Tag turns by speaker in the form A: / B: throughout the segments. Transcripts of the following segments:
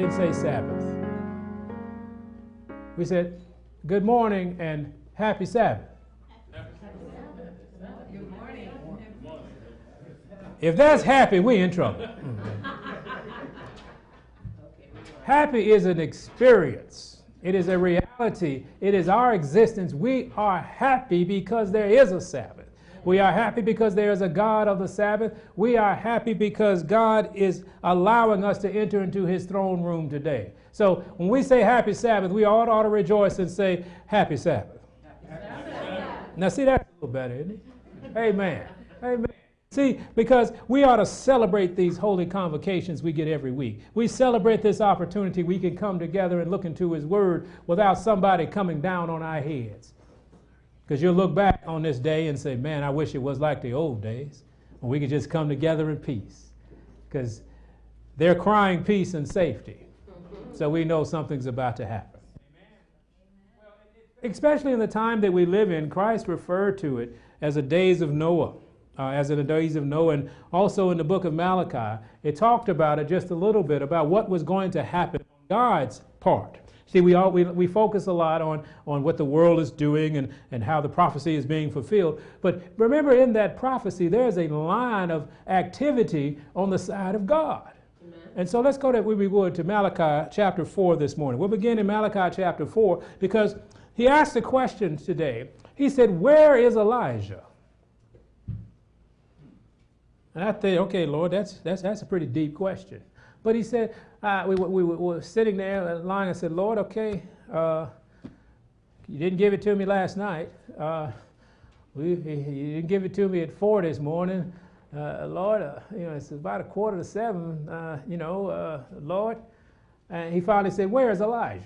A: Didn't say Sabbath. We said good morning and happy Sabbath. If that's happy, we in trouble. happy is an experience. It is a reality. It is our existence. We are happy because there is a Sabbath. We are happy because there is a God of the Sabbath. We are happy because God is allowing us to enter into his throne room today. So when we say happy Sabbath, we all ought to rejoice and say happy Sabbath. Happy Sabbath. Now, see, that's a little better, isn't it? Amen. Amen. See, because we ought to celebrate these holy convocations we get every week. We celebrate this opportunity we can come together and look into His Word without somebody coming down on our heads. Because you'll look back on this day and say, man, I wish it was like the old days when we could just come together in peace. Because they're crying peace and safety. So we know something's about to happen. Especially in the time that we live in, Christ referred to it as the days of Noah. Uh, as in the days of Noah, and also in the book of Malachi, it talked about it just a little bit about what was going to happen on God's part. See, we, all, we, we focus a lot on, on what the world is doing and, and how the prophecy is being fulfilled. But remember, in that prophecy, there's a line of activity on the side of God. Amen. And so let's go to, we would, to Malachi chapter 4 this morning. We'll begin in Malachi chapter 4 because he asked a question today. He said, Where is Elijah? And I think, okay, Lord, that's, that's, that's a pretty deep question. But he said, uh, we, we, we, were sitting there lying. I said, Lord, okay, uh, you didn't give it to me last night. Uh, we, you didn't give it to me at four this morning. Uh, Lord, uh, you know, it's about a quarter to seven, uh, you know, Lord. And he finally said, Where is Elijah?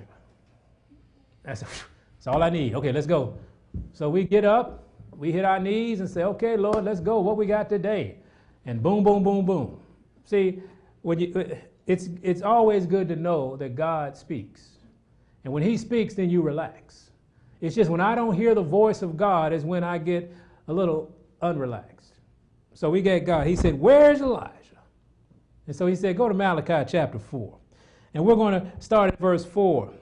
A: I said, That's all I need. Okay, let's go. So we get up, we hit our knees and say, Okay, Lord, let's go. What we got today? And boom, boom, boom, boom. See, when you, it's, it's always good to know that God speaks. And when He speaks, then you relax. It's just when I don't hear the voice of God is when I get a little unrelaxed. So we get God. He said, Where's Elijah? And so he said, Go to Malachi chapter 4. And we're going to start at verse 4.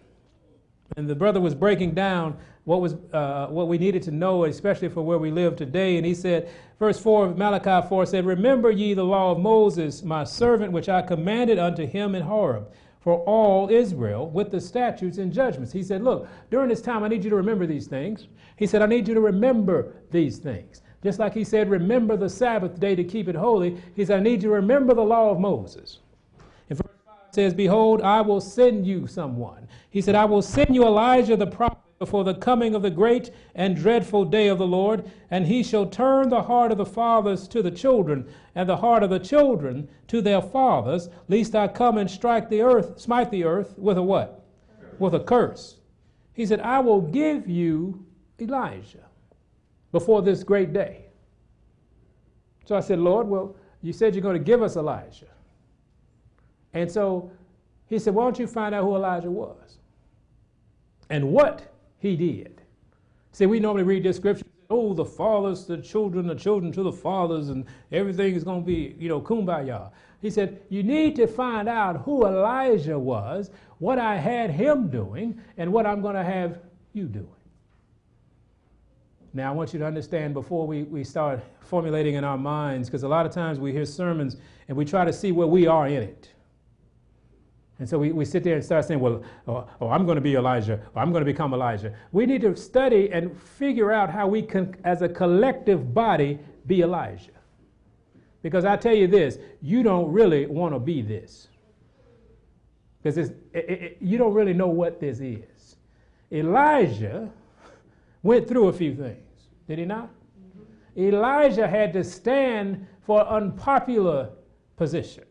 A: And the brother was breaking down what was uh, what we needed to know, especially for where we live today. And he said, verse 4 of Malachi 4 said, Remember ye the law of Moses, my servant, which I commanded unto him in Horeb for all Israel with the statutes and judgments. He said, Look, during this time, I need you to remember these things. He said, I need you to remember these things. Just like he said, Remember the Sabbath day to keep it holy. He said, I need you to remember the law of Moses. And verse 5 says, Behold, I will send you someone. He said, I will send you Elijah the prophet before the coming of the great and dreadful day of the Lord, and he shall turn the heart of the fathers to the children, and the heart of the children to their fathers, lest I come and strike the earth, smite the earth with a what? With a curse. He said, I will give you Elijah before this great day. So I said, Lord, well, you said you're going to give us Elijah. And so he said, Why don't you find out who Elijah was? And what he did. See, we normally read this scripture, oh, the fathers, the children, the children to the fathers, and everything is going to be, you know, kumbaya. He said, You need to find out who Elijah was, what I had him doing, and what I'm going to have you doing. Now, I want you to understand before we, we start formulating in our minds, because a lot of times we hear sermons and we try to see where we are in it. And so we, we sit there and start saying, well, oh, oh I'm going to be Elijah, or I'm going to become Elijah. We need to study and figure out how we can, as a collective body, be Elijah. Because I tell you this, you don't really want to be this. Because you don't really know what this is. Elijah went through a few things, did he not? Mm-hmm. Elijah had to stand for unpopular position.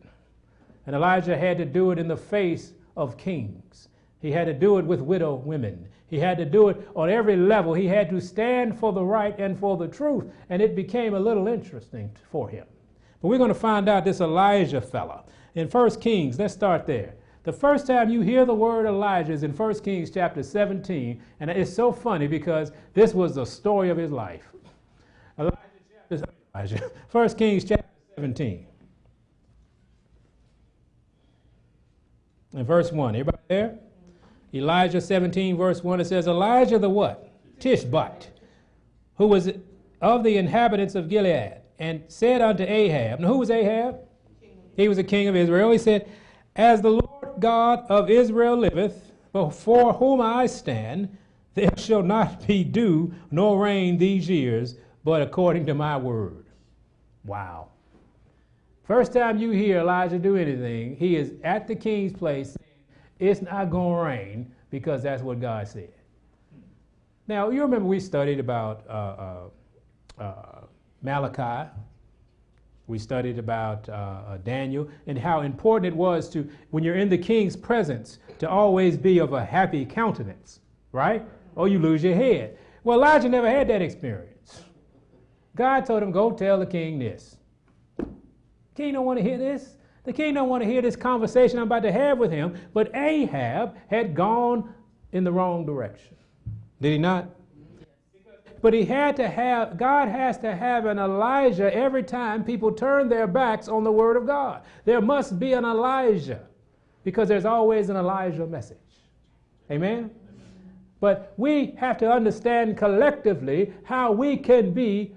A: And Elijah had to do it in the face of kings. He had to do it with widow women. He had to do it on every level. He had to stand for the right and for the truth. And it became a little interesting for him. But we're going to find out this Elijah fella. In 1 Kings, let's start there. The first time you hear the word Elijah is in 1 Kings chapter 17. And it's so funny because this was the story of his life. Elijah, Elijah 1 Kings chapter 17. In verse 1. Everybody there? Elijah 17, verse 1, it says, Elijah the what? Tishbite, who was of the inhabitants of Gilead, and said unto Ahab, Now who was Ahab? He was a king of Israel. He said, As the Lord God of Israel liveth, before whom I stand, there shall not be dew nor rain these years, but according to my word. Wow. First time you hear Elijah do anything, he is at the king's place It's not going to rain because that's what God said. Now, you remember we studied about uh, uh, uh, Malachi. We studied about uh, uh, Daniel and how important it was to, when you're in the king's presence, to always be of a happy countenance, right? Or you lose your head. Well, Elijah never had that experience. God told him, Go tell the king this. King don't want to hear this. The king don't want to hear this conversation I'm about to have with him. But Ahab had gone in the wrong direction. Did he not? But he had to have, God has to have an Elijah every time people turn their backs on the Word of God. There must be an Elijah because there's always an Elijah message. Amen? But we have to understand collectively how we can be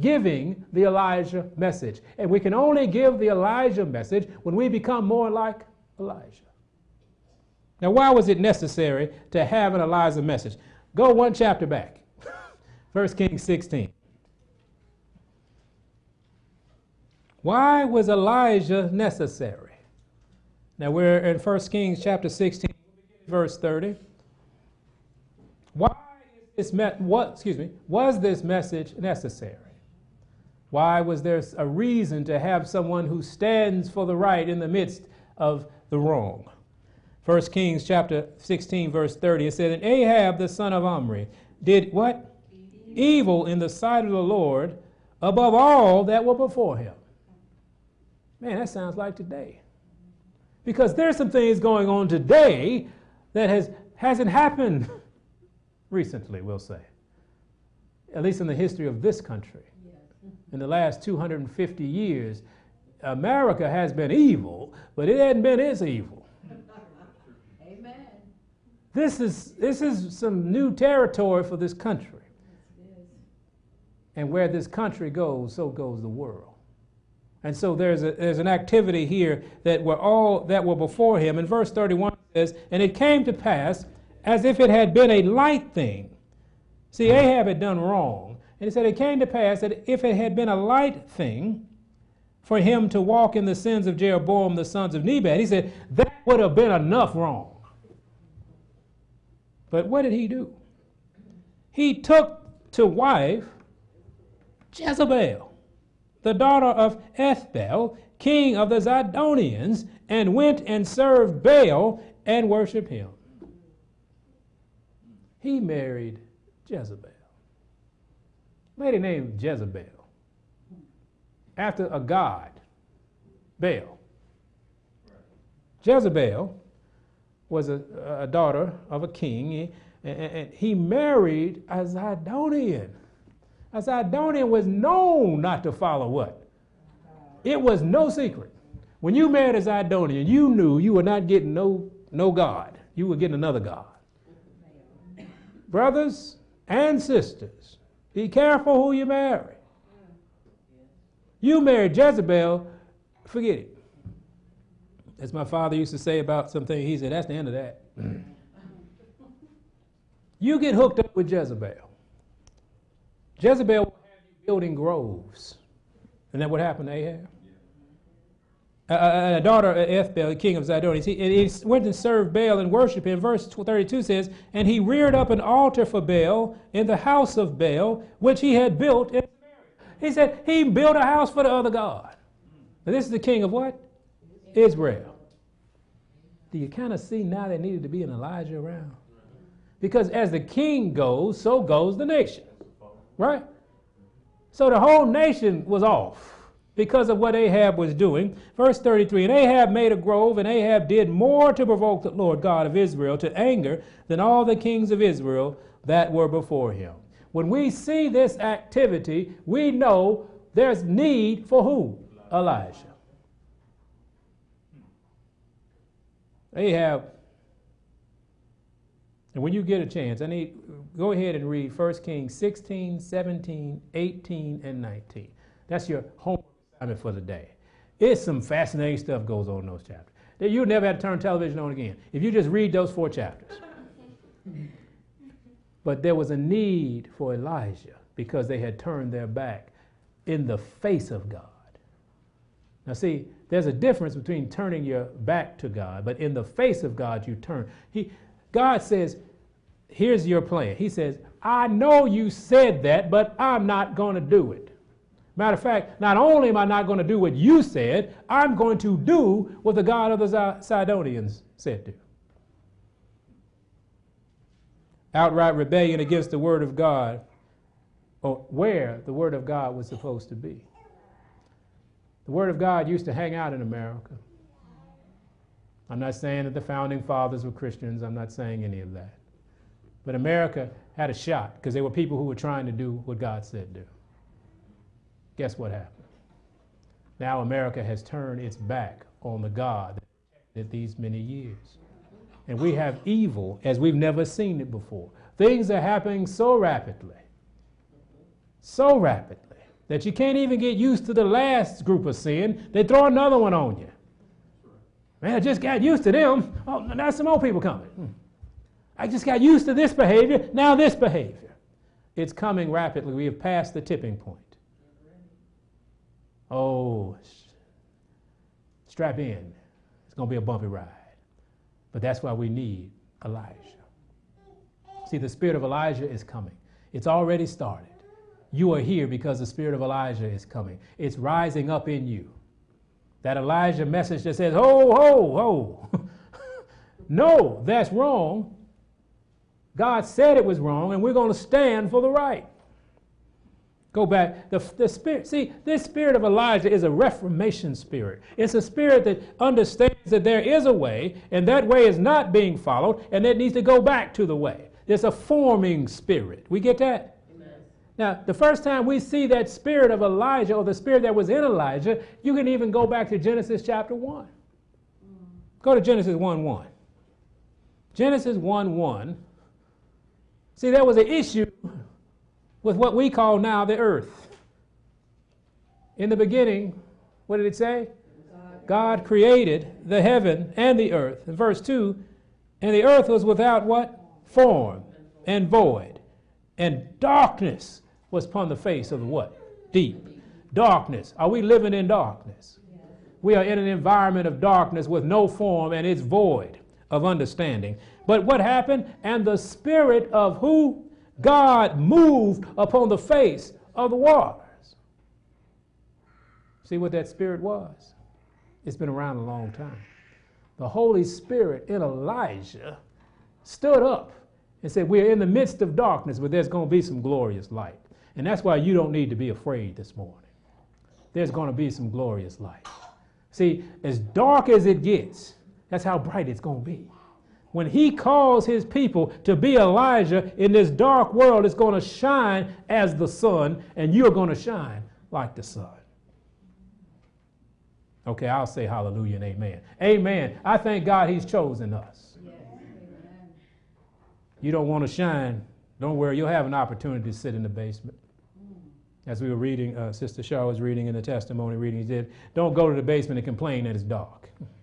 A: giving the Elijah message. And we can only give the Elijah message when we become more like Elijah. Now, why was it necessary to have an Elijah message? Go one chapter back. 1 Kings 16. Why was Elijah necessary? Now we're in 1 Kings chapter 16, verse 30. Why is this me- what excuse me, was this message necessary? Why was there a reason to have someone who stands for the right in the midst of the wrong? 1 Kings chapter 16, verse 30, it said, And Ahab the son of Omri did what? Evil in the sight of the Lord above all that were before him. Man, that sounds like today. Because there's some things going on today that has, hasn't happened recently, we'll say. At least in the history of this country. In the last 250 years, America has been evil, but it hasn't been as evil. Amen. This is, this is some new territory for this country. And where this country goes, so goes the world. And so there's, a, there's an activity here that were all that were before him. And verse 31 says, And it came to pass as if it had been a light thing. See, Ahab had done wrong. And he said, It came to pass that if it had been a light thing for him to walk in the sins of Jeroboam the sons of Nebat, he said, that would have been enough wrong. But what did he do? He took to wife Jezebel, the daughter of Ethbaal, king of the Zidonians, and went and served Baal and worshiped him. He married Jezebel. Lady named Jezebel. After a god, Baal. Jezebel was a, a daughter of a king, and, and he married a Zidonian. A Zidonian was known not to follow what? It was no secret. When you married a Zidonian, you knew you were not getting no, no God. You were getting another God. Brothers and sisters, be careful who you marry. You marry Jezebel, forget it. As my father used to say about something, he said, that's the end of that. you get hooked up with Jezebel. Jezebel will have you building groves. Isn't that what happened to Ahab? A, daughter of Ethbaal, the king of Zidon, he, he went and served Baal and worshiped him. Verse 32 says, And he reared up an altar for Baal in the house of Baal, which he had built in. He said, He built a house for the other God. Now, this is the king of what? Israel. Do you kind of see now there needed to be an Elijah around? Because as the king goes, so goes the nation. Right? So the whole nation was off because of what Ahab was doing. Verse 33 And Ahab made a grove, and Ahab did more to provoke the Lord God of Israel to anger than all the kings of Israel that were before him. When we see this activity, we know there's need for who? Elijah. Ahab, and when you get a chance, I need go ahead and read 1 Kings 16, 17, 18, and 19. That's your homework assignment for the day. It's some fascinating stuff goes on in those chapters. That You'll never have to turn television on again if you just read those four chapters. but there was a need for Elijah because they had turned their back in the face of God. Now, see, there's a difference between turning your back to God, but in the face of God, you turn. He, God says, Here's your plan. He says, I know you said that, but I'm not going to do it. Matter of fact, not only am I not going to do what you said, I'm going to do what the God of the Sidonians said to. Outright rebellion against the word of God, or where the word of God was supposed to be. The word of God used to hang out in America. I'm not saying that the founding fathers were Christians, I'm not saying any of that. But America had a shot because there were people who were trying to do what God said do. Guess what happened? Now America has turned its back on the God that these many years. And we have evil as we've never seen it before. Things are happening so rapidly, so rapidly, that you can't even get used to the last group of sin. They throw another one on you. Man, I just got used to them. Oh, now some more people coming. Hmm. I just got used to this behavior, now this behavior. It's coming rapidly. We have passed the tipping point. Oh, strap in. It's going to be a bumpy ride. But that's why we need Elijah. See, the spirit of Elijah is coming. It's already started. You are here because the spirit of Elijah is coming. It's rising up in you. That Elijah message that says, ho, ho, ho. no, that's wrong. God said it was wrong, and we're going to stand for the right. Go back. The, the spirit, see, this spirit of Elijah is a reformation spirit. It's a spirit that understands that there is a way, and that way is not being followed, and it needs to go back to the way. It's a forming spirit. We get that? Amen. Now, the first time we see that spirit of Elijah, or the spirit that was in Elijah, you can even go back to Genesis chapter 1. Mm. Go to Genesis 1 1. Genesis 1 1. See, there was an issue with what we call now the earth. In the beginning, what did it say? God created the heaven and the earth. In verse 2, and the earth was without what? Form and void. And darkness was upon the face of the what? Deep. Darkness. Are we living in darkness? We are in an environment of darkness with no form and it's void of understanding. But what happened? And the spirit of who? God moved upon the face of the waters. See what that spirit was? It's been around a long time. The Holy Spirit in Elijah stood up and said, We're in the midst of darkness, but there's going to be some glorious light. And that's why you don't need to be afraid this morning. There's going to be some glorious light. See, as dark as it gets, that's how bright it's going to be when he calls his people to be Elijah in this dark world, it's going to shine as the sun, and you're going to shine like the sun. Okay, I'll say hallelujah and amen. Amen. I thank God he's chosen us. Yes. You don't want to shine, don't worry, you'll have an opportunity to sit in the basement. As we were reading, uh, Sister Shaw was reading in the testimony reading, he said, Don't go to the basement and complain that it's dark.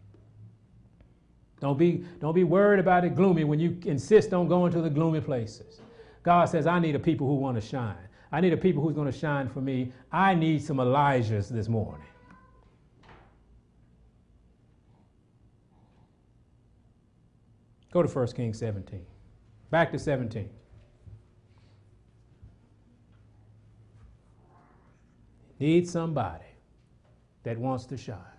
A: Don't be, don't be worried about it gloomy when you insist on going to the gloomy places. God says, I need a people who want to shine. I need a people who's going to shine for me. I need some Elijahs this morning. Go to 1 Kings 17. Back to 17. Need somebody that wants to shine.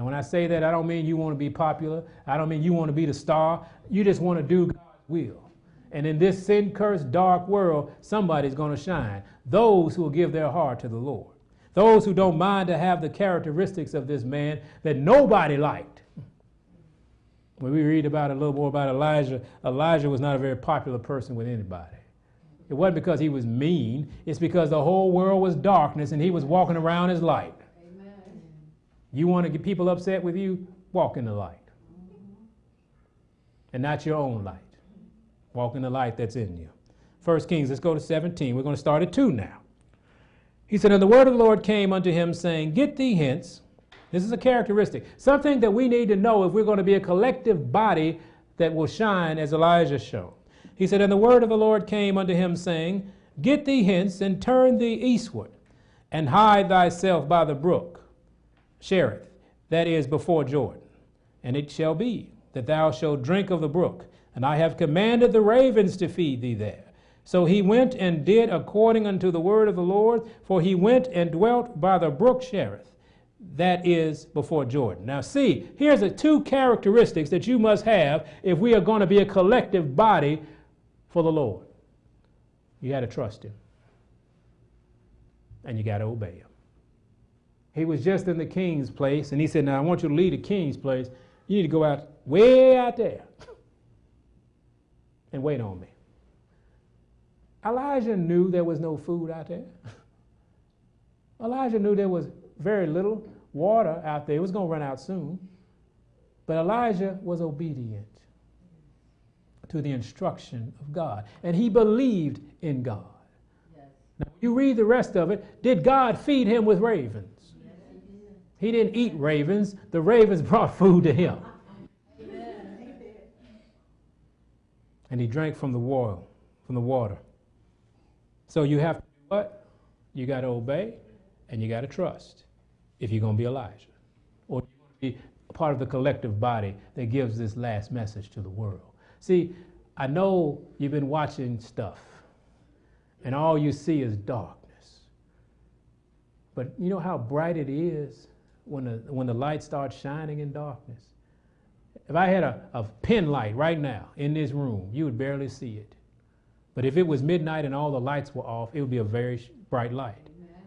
A: And when I say that, I don't mean you want to be popular. I don't mean you want to be the star. You just want to do God's will. And in this sin cursed, dark world, somebody's going to shine. Those who will give their heart to the Lord. Those who don't mind to have the characteristics of this man that nobody liked. When we read about a little more about Elijah, Elijah was not a very popular person with anybody. It wasn't because he was mean, it's because the whole world was darkness and he was walking around as light. You want to get people upset with you? Walk in the light. and not your own light. Walk in the light that's in you. First Kings, let's go to 17. We're going to start at 2 now. He said, And the word of the Lord came unto him, saying, Get thee hence. This is a characteristic, something that we need to know if we're going to be a collective body that will shine as Elijah shone. He said, And the word of the Lord came unto him, saying, Get thee hence and turn thee eastward, and hide thyself by the brook, Cherith, that is before Jordan. And it shall be that thou shalt drink of the brook, and I have commanded the ravens to feed thee there. So he went and did according unto the word of the Lord, for he went and dwelt by the brook Cherith, that is before Jordan. Now, see, here's the two characteristics that you must have if we are going to be a collective body for the Lord. You got to trust him, and you got to obey him. He was just in the king's place, and he said, Now I want you to leave the king's place. You need to go out way out there and wait on me. Elijah knew there was no food out there. Elijah knew there was very little water out there. It was going to run out soon. But Elijah was obedient to the instruction of God, and he believed in God. Yes. Now, you read the rest of it. Did God feed him with ravens? He, didn't eat ravens, the ravens brought food to him. And he drank from the water, from the water. So you have to do what? You got to obey and you got to trust if you're going to be Elijah. Or you're going to be part of the collective body that gives this last message to the world. See, I know you've been watching stuff and all you see is darkness. But you know how bright it is when the, when the light starts shining in darkness? If I had a, a pin light right now in this room, you would barely see it. But if it was midnight and all the lights were off, it would be a very bright light. Amen.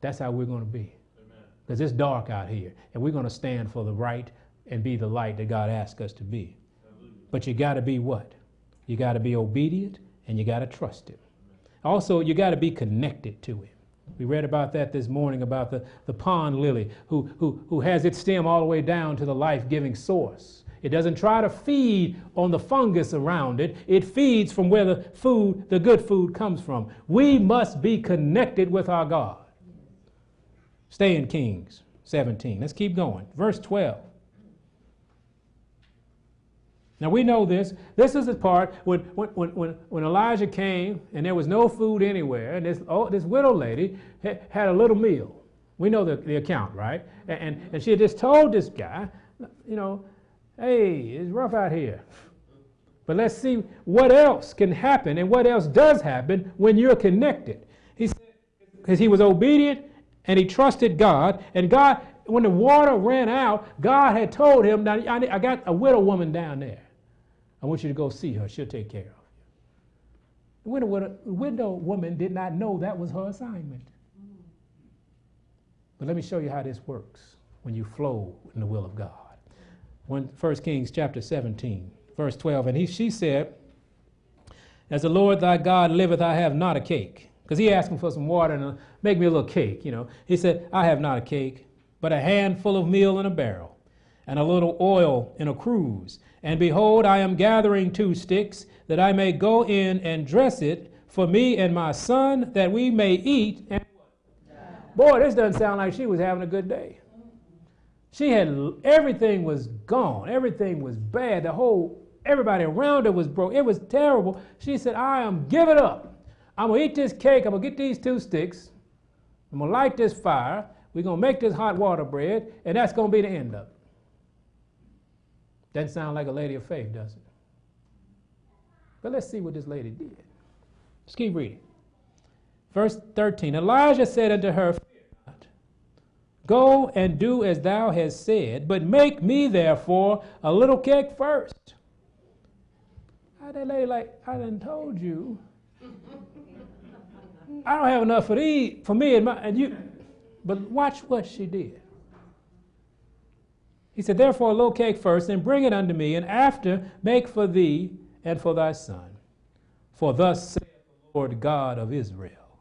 A: That's how we're going to be. Because it's dark out here, and we're going to stand for the right and be the light that God asked us to be. But you got to be what? You got to be obedient and you got to trust Him. Also, you got to be connected to Him. We read about that this morning about the, the pond lily who, who, who has its stem all the way down to the life giving source. It doesn't try to feed on the fungus around it. It feeds from where the food, the good food comes from. We must be connected with our God. Stay in Kings 17. Let's keep going. Verse 12. Now we know this. This is the part when, when, when, when Elijah came and there was no food anywhere, and this, oh, this widow lady had a little meal. We know the, the account, right? And, and, and she had just told this guy, you know, hey, it's rough out here. But let's see what else can happen and what else does happen when you're connected. He said, because he was obedient and he trusted God, and God, when the water ran out, God had told him, now I got a widow woman down there. I want you to go see her. She'll take care of you. The widow, widow woman did not know that was her assignment. But let me show you how this works when you flow in the will of God. 1 Kings chapter 17, verse 12. And he, she said, As the Lord thy God liveth, I have not a cake. Because he asked him for some water and uh, make me a little cake, you know. He said, I have not a cake, but a handful of meal in a barrel, and a little oil in a cruse. And behold, I am gathering two sticks, that I may go in and dress it for me and my son, that we may eat. And boy, this doesn't sound like she was having a good day. She had everything was gone. Everything was bad. The whole everybody around her was broke. It was terrible. She said, I am giving up. I'm gonna eat this cake. I'm gonna get these two sticks. I'm gonna light this fire. We're gonna make this hot water bread, and that's gonna be the end of it. Doesn't sound like a lady of faith, does it? But let's see what this lady did. Let's keep reading. Verse 13 Elijah said unto her, Go and do as thou hast said, but make me therefore a little cake first. How that lady like, I done told you. I don't have enough for thee, for me and my and you. But watch what she did. He said, Therefore, little cake first, and bring it unto me, and after make for thee and for thy son. For thus saith the Lord God of Israel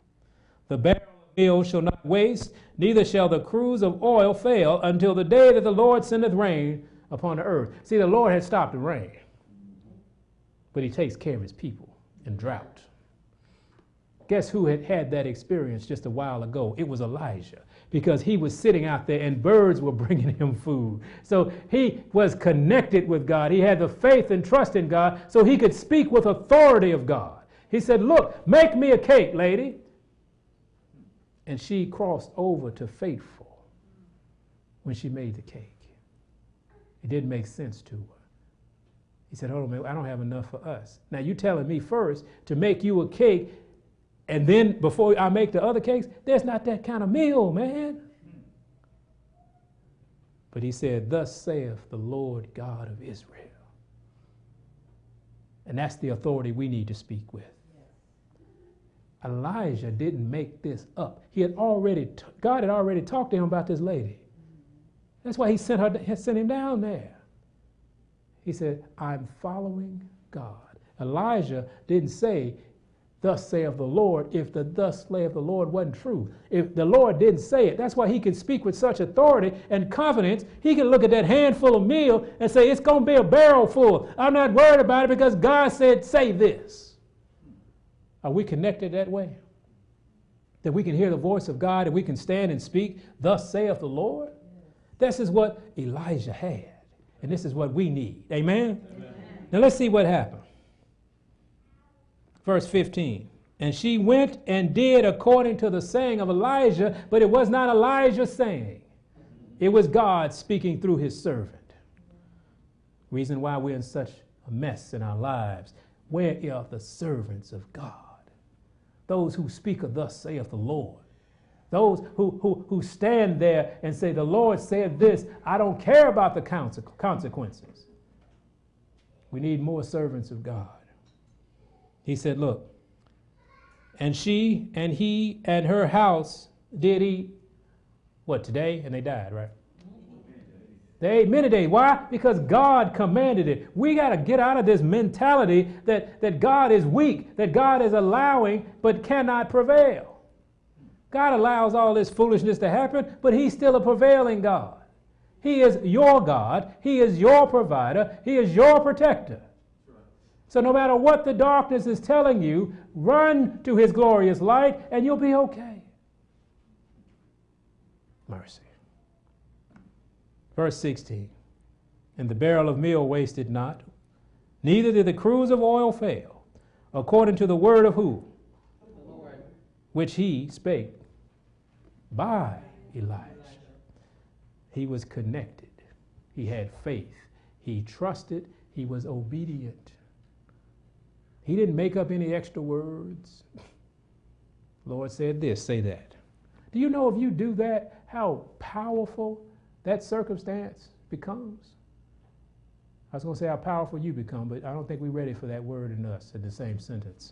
A: The barrel of meal shall not waste, neither shall the cruse of oil fail until the day that the Lord sendeth rain upon the earth. See, the Lord had stopped the rain, but he takes care of his people in drought. Guess who had had that experience just a while ago? It was Elijah because he was sitting out there and birds were bringing him food. So he was connected with God. He had the faith and trust in God so he could speak with authority of God. He said, Look, make me a cake, lady. And she crossed over to faithful when she made the cake. It didn't make sense to her. He said, Hold on, I don't have enough for us. Now, you're telling me first to make you a cake, and then before I make the other cakes, there's not that kind of meal, man. But he said, Thus saith the Lord God of Israel. And that's the authority we need to speak with. Elijah didn't make this up. He had already, t- God had already talked to him about this lady. That's why he sent, her, he sent him down there. He said, I'm following God. Elijah didn't say, Thus saith the Lord, if the thus saith the Lord wasn't true. If the Lord didn't say it, that's why he can speak with such authority and confidence. He can look at that handful of meal and say, It's going to be a barrel full. I'm not worried about it because God said, Say this. Are we connected that way? That we can hear the voice of God and we can stand and speak, Thus saith the Lord? This is what Elijah had, and this is what we need. Amen? Amen. Now let's see what happened. Verse 15. And she went and did according to the saying of Elijah, but it was not Elijah saying, it was God speaking through his servant. Reason why we're in such a mess in our lives. Where are the servants of God? Those who speak of thus saith the Lord. Those who, who, who stand there and say, The Lord said this, I don't care about the consequences. We need more servants of God. He said, Look, and she and he and her house did eat what today? And they died, right? They ate many days. Why? Because God commanded it. We got to get out of this mentality that, that God is weak, that God is allowing but cannot prevail. God allows all this foolishness to happen, but He's still a prevailing God. He is your God, He is your provider, He is your protector. So, no matter what the darkness is telling you, run to His glorious light and you'll be okay. Mercy. Verse 16 And the barrel of meal wasted not, neither did the cruse of oil fail, according to the word of who? Which he spake by Elijah. He was connected. He had faith. He trusted. He was obedient. He didn't make up any extra words. Lord said this, say that. Do you know if you do that, how powerful that circumstance becomes? I was going to say how powerful you become, but I don't think we're ready for that word in us in the same sentence.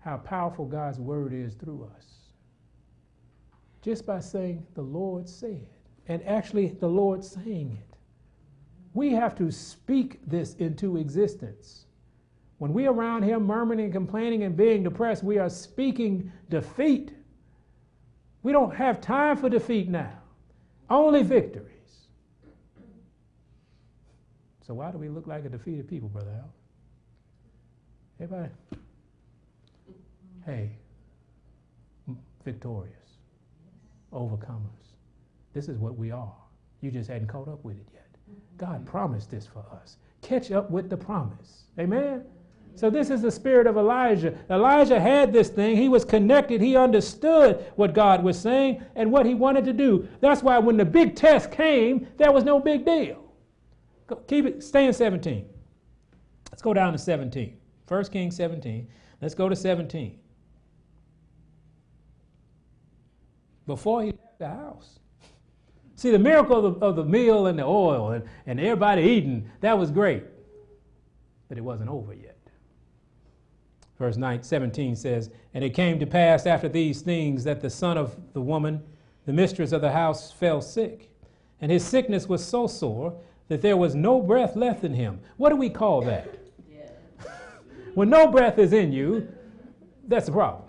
A: How powerful God's word is through us just by saying, The Lord said, and actually the Lord saying it. We have to speak this into existence. When we're around here murmuring and complaining and being depressed, we are speaking defeat. We don't have time for defeat now, only victories. So, why do we look like a defeated people, Brother Al? Everybody? Hey, victorious overcomers. This is what we are. You just hadn't caught up with it yet. God promised this for us. Catch up with the promise. Amen? So, this is the spirit of Elijah. Elijah had this thing. He was connected. He understood what God was saying and what he wanted to do. That's why when the big test came, there was no big deal. Keep it, stay in 17. Let's go down to 17. 1 Kings 17. Let's go to 17. before he left the house. See, the miracle of the, of the meal and the oil and, and everybody eating, that was great. But it wasn't over yet. Verse 9, 17 says, And it came to pass after these things that the son of the woman, the mistress of the house, fell sick. And his sickness was so sore that there was no breath left in him. What do we call that? When no breath is in you, that's the problem.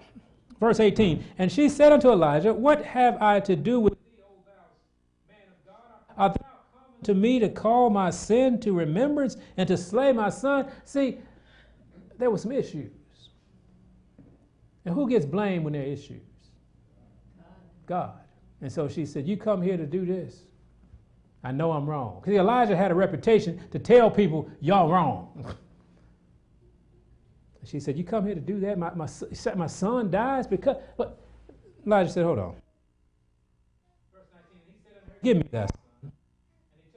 A: Verse 18 And she said unto Elijah, What have I to do with thee, O thou man of God? Art thou come to me to call my sin to remembrance and to slay my son? See, there was some issues. And who gets blamed when there are issues? God. And so she said, You come here to do this. I know I'm wrong. Because Elijah had a reputation to tell people, Y'all wrong. she said, You come here to do that? My, my, my son dies because. But Elijah said, Hold on. Give me that. And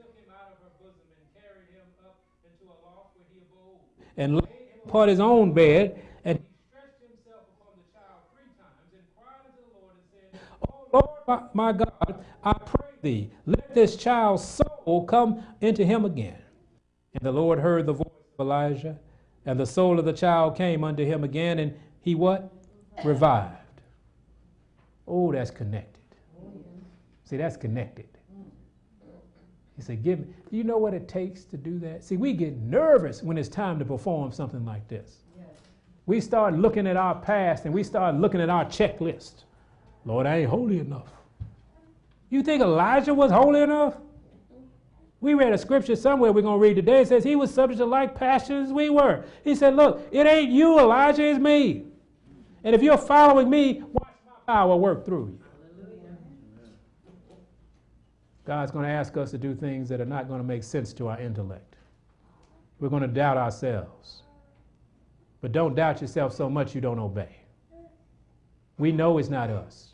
A: and. And laid him upon his own bed, and he stretched himself upon the child three times, and cried unto the Lord and said, Oh Lord my, my God, I pray thee, let this child's soul come into him again. And the Lord heard the voice of Elijah, and the soul of the child came unto him again, and he what? Revived. Oh, that's connected. See, that's connected. He said, Give me. Do you know what it takes to do that? See, we get nervous when it's time to perform something like this. Yes. We start looking at our past and we start looking at our checklist. Lord, I ain't holy enough. You think Elijah was holy enough? We read a scripture somewhere we're going to read today. It says he was subject to like passions we were. He said, Look, it ain't you, Elijah, it's me. And if you're following me, watch my power work through you. God's going to ask us to do things that are not going to make sense to our intellect. We're going to doubt ourselves. But don't doubt yourself so much you don't obey. We know it's not us.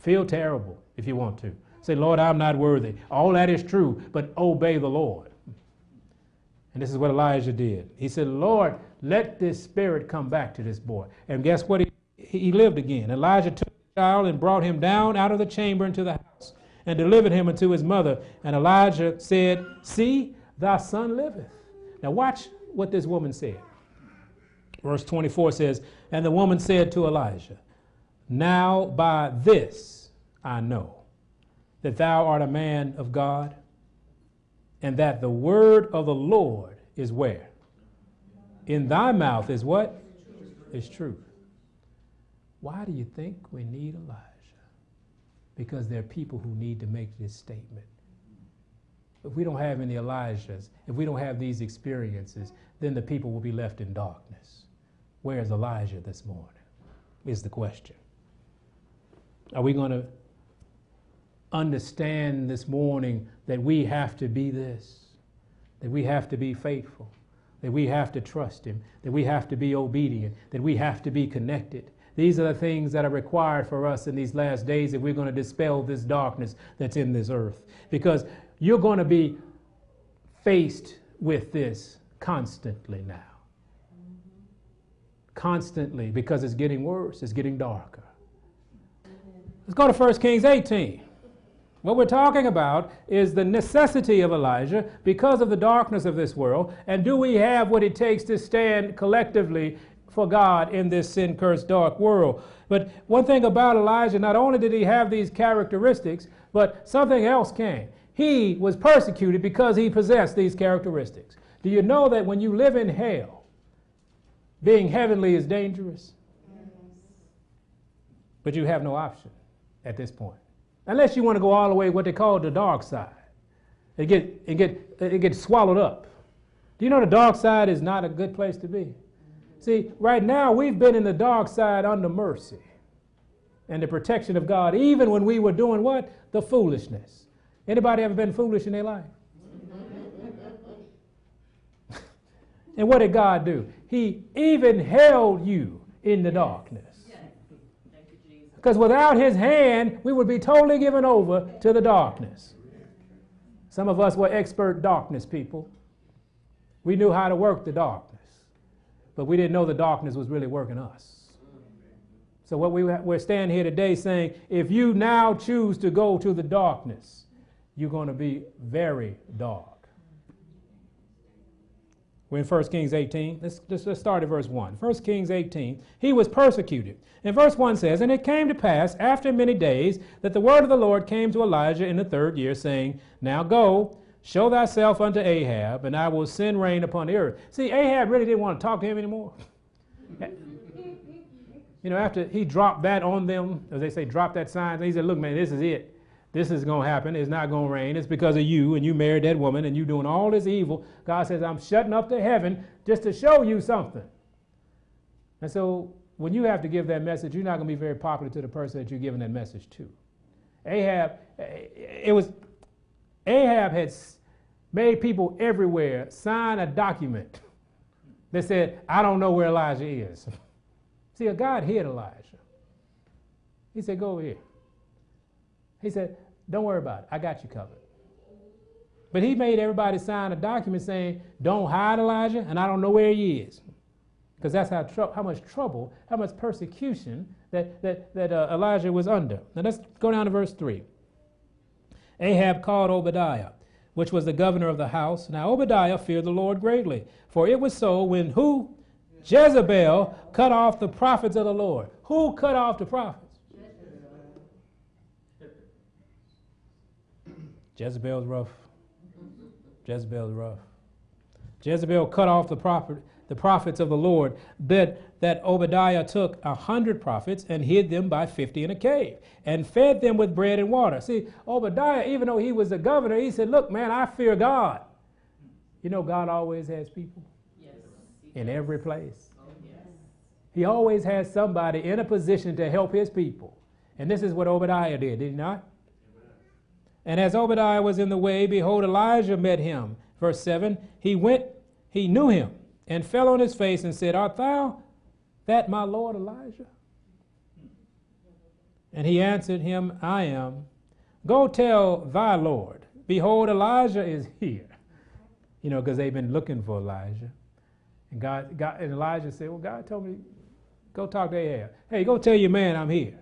A: Feel terrible if you want to. Say, Lord, I'm not worthy. All that is true, but obey the Lord. And this is what Elijah did. He said, Lord, let this spirit come back to this boy. And guess what? He, he lived again. Elijah took the child and brought him down out of the chamber into the house and delivered him unto his mother. And Elijah said, See, thy son liveth. Now, watch what this woman said. Verse 24 says, And the woman said to Elijah, Now by this I know that thou art a man of God, and that the word of the Lord is where? In thy mouth is what? Is truth. Why do you think we need Elijah? because there are people who need to make this statement. If we don't have any Elijahs, if we don't have these experiences, then the people will be left in darkness. Where is Elijah this morning? Is the question. Are we going to understand this morning that we have to be this, that we have to be faithful, that we have to trust Him, that we have to be obedient, that we have to be connected, these are the things that are required for us in these last days if we're going to dispel this darkness that's in this earth. Because you're going to be faced with this constantly now. Constantly, because it's getting worse, it's getting darker. Let's go to 1 Kings 18. What we're talking about is the necessity of Elijah because of the darkness of this world. And do we have what it takes to stand collectively for God in this sin cursed dark world. But one thing about Elijah, not only did he have these characteristics, but something else came. He was persecuted because he possessed these characteristics. Do you know that when you live in hell, being heavenly is dangerous? But you have no option at this point. Unless you want to go all the way what they call the dark side. It get, it get, it gets swallowed up. Do you know the dark side is not a good place to be? See, right now we've been in the dark side under mercy and the protection of God, even when we were doing what? The foolishness. Anybody ever been foolish in their life? and what did God do? He even held you in the darkness. Because without his hand, we would be totally given over to the darkness. Some of us were expert darkness people. We knew how to work the darkness, but we didn't know the darkness was really working us. So, what we, we're standing here today saying, if you now choose to go to the darkness, you're going to be very dark. We're in 1 Kings 18. Let's, let's, let's start at verse 1. 1 Kings 18. He was persecuted. And verse 1 says, And it came to pass after many days that the word of the Lord came to Elijah in the third year, saying, Now go, Show thyself unto Ahab, and I will send rain upon the earth. See, Ahab really didn't want to talk to him anymore. you know, after he dropped that on them, as they say, drop that sign, he said, Look, man, this is it. This is going to happen. It's not going to rain. It's because of you, and you married that woman, and you're doing all this evil. God says, I'm shutting up the heaven just to show you something. And so when you have to give that message, you're not going to be very popular to the person that you're giving that message to. Ahab, eh, it was, Ahab had made people everywhere sign a document that said, I don't know where Elijah is. See, God hid Elijah. He said, Go over here. He said, Don't worry about it. I got you covered. But he made everybody sign a document saying, Don't hide Elijah, and I don't know where he is. Because that's how, how much trouble, how much persecution that, that, that uh, Elijah was under. Now let's go down to verse 3. Ahab called Obadiah, which was the governor of the house. Now Obadiah feared the Lord greatly, for it was so when who? Jezebel cut off the prophets of the Lord. Who cut off the prophets? Jezebel's rough. Jezebel's rough. Jezebel cut off the prophet, the prophets of the Lord, that, that Obadiah took a hundred prophets and hid them by fifty in a cave and fed them with bread and water. See, Obadiah, even though he was the governor, he said, Look, man, I fear God. You know, God always has people yes. in every place. Oh, yes. He always has somebody in a position to help his people. And this is what Obadiah did, did he not? And as Obadiah was in the way, behold, Elijah met him. Verse 7 He went, he knew him, and fell on his face and said, Art thou that my Lord Elijah? And he answered him, I am. Go tell thy Lord, behold, Elijah is here. You know, because they've been looking for Elijah. And God, God and Elijah said, Well, God told me, go talk to Ahab. Hey, go tell your man I'm here.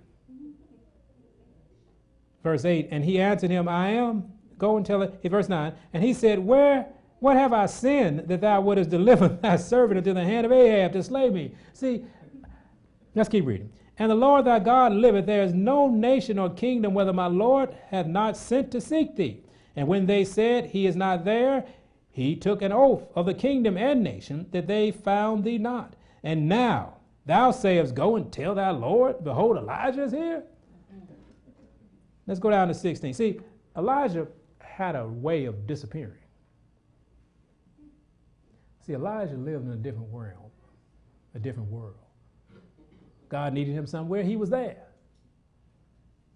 A: Verse 8, and he answered him, I am. Go and tell it. Verse 9, and he said, Where, what have I sinned that thou wouldest deliver thy servant into the hand of Ahab to slay me? See, let's keep reading. And the Lord thy God liveth, there is no nation or kingdom whether my Lord hath not sent to seek thee. And when they said, He is not there, he took an oath of the kingdom and nation that they found thee not. And now thou sayest, Go and tell thy Lord, behold, Elijah is here. Let's go down to 16. See, Elijah had a way of disappearing. See, Elijah lived in a different world, a different world. God needed him somewhere, he was there.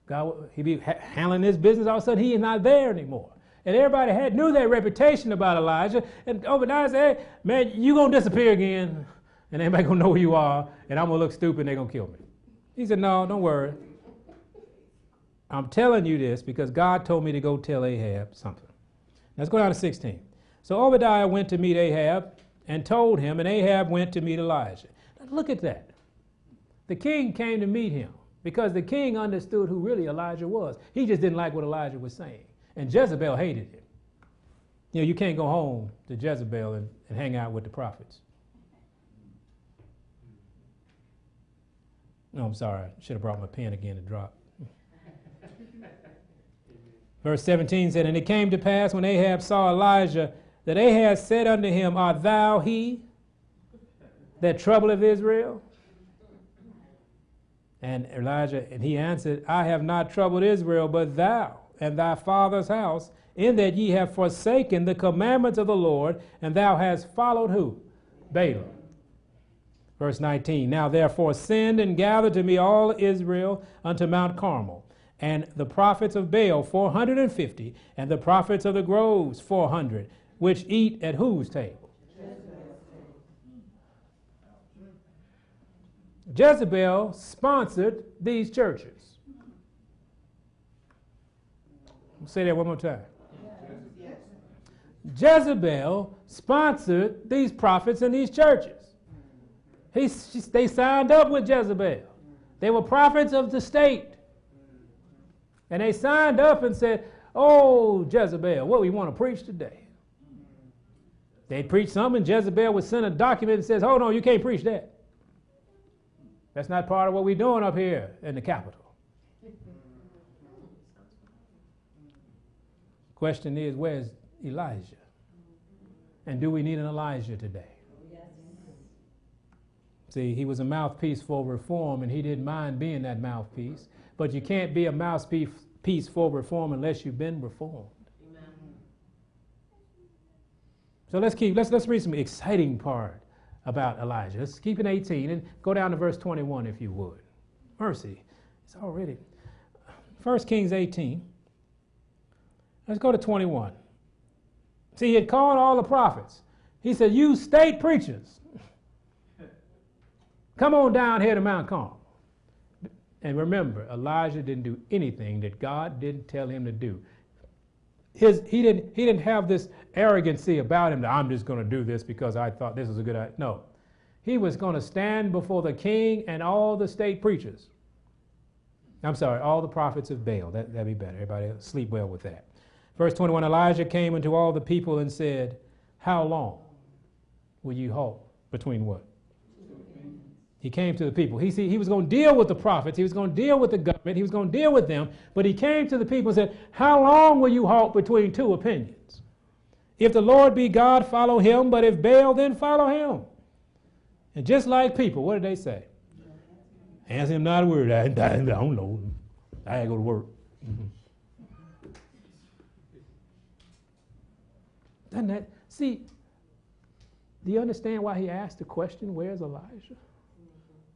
A: God, he'd be handling his business, all of a sudden he is not there anymore. And everybody had knew their reputation about Elijah. And Obadiah said, man, you gonna disappear again, and everybody gonna know who you are, and I'm gonna look stupid and they're gonna kill me. He said, No, don't worry. I'm telling you this because God told me to go tell Ahab something. Let's go down to 16. So Obadiah went to meet Ahab and told him, and Ahab went to meet Elijah. Now look at that. The king came to meet him because the king understood who really Elijah was. He just didn't like what Elijah was saying. And Jezebel hated him. You know, you can't go home to Jezebel and, and hang out with the prophets. No, I'm sorry. I Should have brought my pen again to drop. Verse 17 said, And it came to pass when Ahab saw Elijah that Ahab said unto him, Art thou he that troubleth Israel? And Elijah, and he answered, I have not troubled Israel, but thou and thy father's house, in that ye have forsaken the commandments of the Lord, and thou hast followed who? Baalim. Verse 19, Now therefore send and gather to me all Israel unto Mount Carmel and the prophets of Baal 450, and the prophets of the groves 400, which eat at whose table? Jezebel sponsored these churches. say that one more time. Jezebel sponsored these prophets and these churches. He, they signed up with Jezebel. They were prophets of the state. And they signed up and said, Oh, Jezebel, what we want to preach today. They'd preach something, Jezebel would send a document that says, Hold on, you can't preach that. That's not part of what we're doing up here in the capital. Question is, where's Elijah? And do we need an Elijah today? See, he was a mouthpiece for reform and he didn't mind being that mouthpiece. But you can't be a mouthpiece for reform unless you've been reformed. So let's keep let's let's read some exciting part about Elijah. Let's keep it 18 and go down to verse 21 if you would. Mercy. It's already 1 Kings 18. Let's go to 21. See, he had called all the prophets. He said, You state preachers, come on down here to Mount Carmel. And remember, Elijah didn't do anything that God didn't tell him to do. His, he, didn't, he didn't have this arrogancy about him that I'm just going to do this because I thought this was a good idea. No. He was going to stand before the king and all the state preachers. I'm sorry, all the prophets of Baal. That, that'd be better. Everybody sleep well with that. Verse 21 Elijah came unto all the people and said, How long will you halt between what? He came to the people. He, see, he was going to deal with the prophets. He was going to deal with the government. He was going to deal with them. But he came to the people and said, How long will you halt between two opinions? If the Lord be God, follow him. But if Baal, then follow him. And just like people, what did they say? Answer him not a word. I, I, I don't know. I gotta go to work. Doesn't that see? Do you understand why he asked the question, Where's Elijah?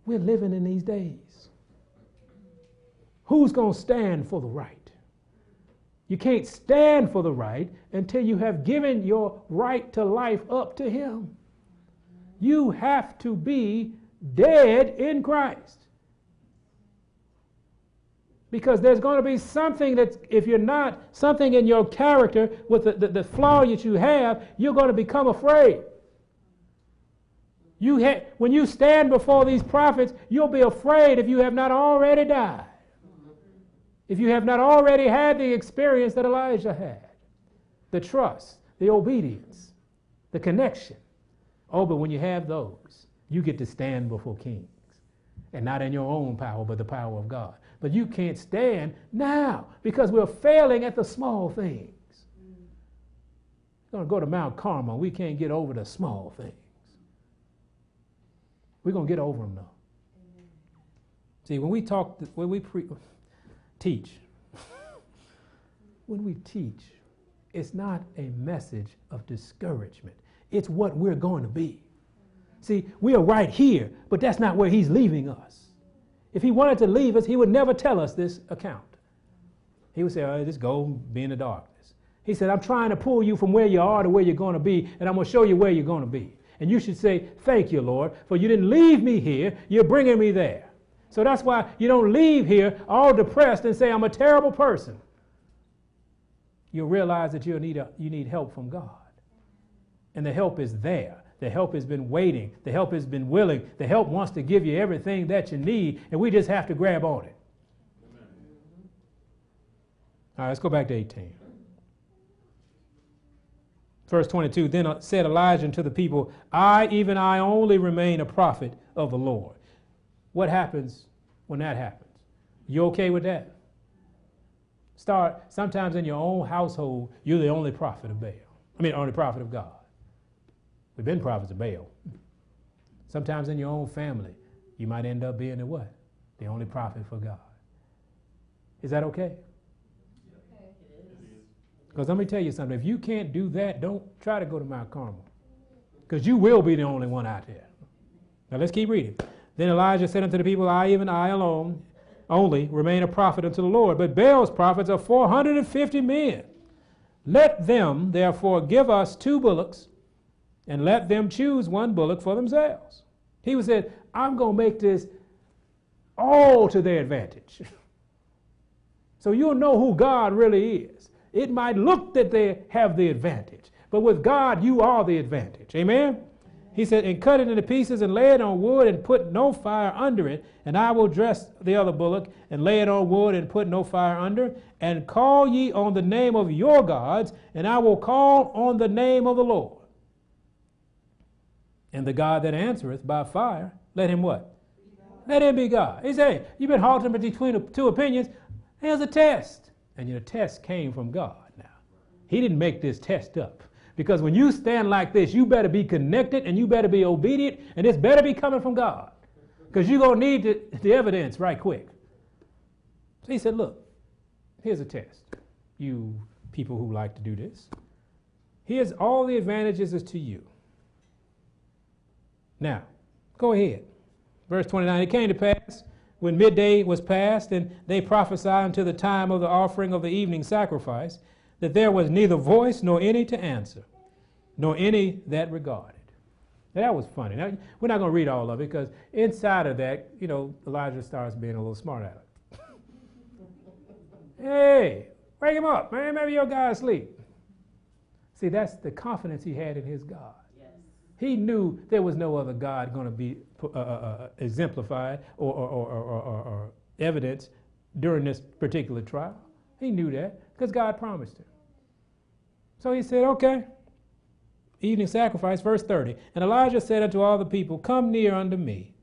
A: We're living in these days. Who's going to stand for the right? You can't stand for the right until you have given your right to life up to Him. You have to be dead in Christ. Because there's going to be something that, if you're not, something in your character with the, the, the flaw that you have, you're going to become afraid. You ha- when you stand before these prophets, you'll be afraid if you have not already died. If you have not already had the experience that Elijah had the trust, the obedience, the connection. Oh, but when you have those, you get to stand before kings. And not in your own power, but the power of God. But you can't stand now because we're failing at the small things. We're going to go to Mount Carmel. We can't get over the small things. We're going to get over them though. See, when we talk, when we pre- teach, when we teach, it's not a message of discouragement. It's what we're going to be. See, we are right here, but that's not where he's leaving us. If he wanted to leave us, he would never tell us this account. He would say, right, just go be in the darkness. He said, I'm trying to pull you from where you are to where you're going to be, and I'm going to show you where you're going to be. And you should say, Thank you, Lord, for you didn't leave me here, you're bringing me there. So that's why you don't leave here all depressed and say, I'm a terrible person. You'll realize that you need, a, you need help from God. And the help is there. The help has been waiting. The help has been willing. The help wants to give you everything that you need, and we just have to grab on it. All right, let's go back to 18. Verse 22 Then uh, said Elijah to the people, I, even I only, remain a prophet of the Lord. What happens when that happens? You okay with that? Start, sometimes in your own household, you're the only prophet of Baal. I mean, only prophet of God. We've been prophets of Baal. Sometimes in your own family, you might end up being the what? The only prophet for God. Is that okay? Because let me tell you something. If you can't do that, don't try to go to Mount Carmel. Because you will be the only one out there. Now let's keep reading. Then Elijah said unto the people, I, even I alone, only remain a prophet unto the Lord. But Baal's prophets are 450 men. Let them, therefore, give us two bullocks, and let them choose one bullock for themselves. He was said, I'm going to make this all to their advantage. so you'll know who God really is. It might look that they have the advantage, but with God, you are the advantage. Amen? He said, and cut it into pieces and lay it on wood and put no fire under it. And I will dress the other bullock and lay it on wood and put no fire under. And call ye on the name of your gods, and I will call on the name of the Lord. And the God that answereth by fire, let him what? Let him be God. He said, You've been halting between two opinions. Here's a test. And your test came from God now. He didn't make this test up. Because when you stand like this, you better be connected and you better be obedient, and this better be coming from God. Because you're going to need the, the evidence right quick. So he said, Look, Here's a test, you people who like to do this. Here's all the advantages is to you. Now, go ahead. Verse 29 It came to pass when midday was past, and they prophesied unto the time of the offering of the evening sacrifice, that there was neither voice nor any to answer, nor any that regarded. Now, that was funny. Now, we're not going to read all of it because inside of that, you know, Elijah starts being a little smart it. hey, wake him up, man. Maybe your guy's asleep. See, that's the confidence he had in his God. He knew there was no other God going to be uh, uh, uh, exemplified or, or, or, or, evidence during this particular trial. He knew that because God promised him. So he said, okay. Evening sacrifice, verse 30. And Elijah said unto all the people, Come near unto me.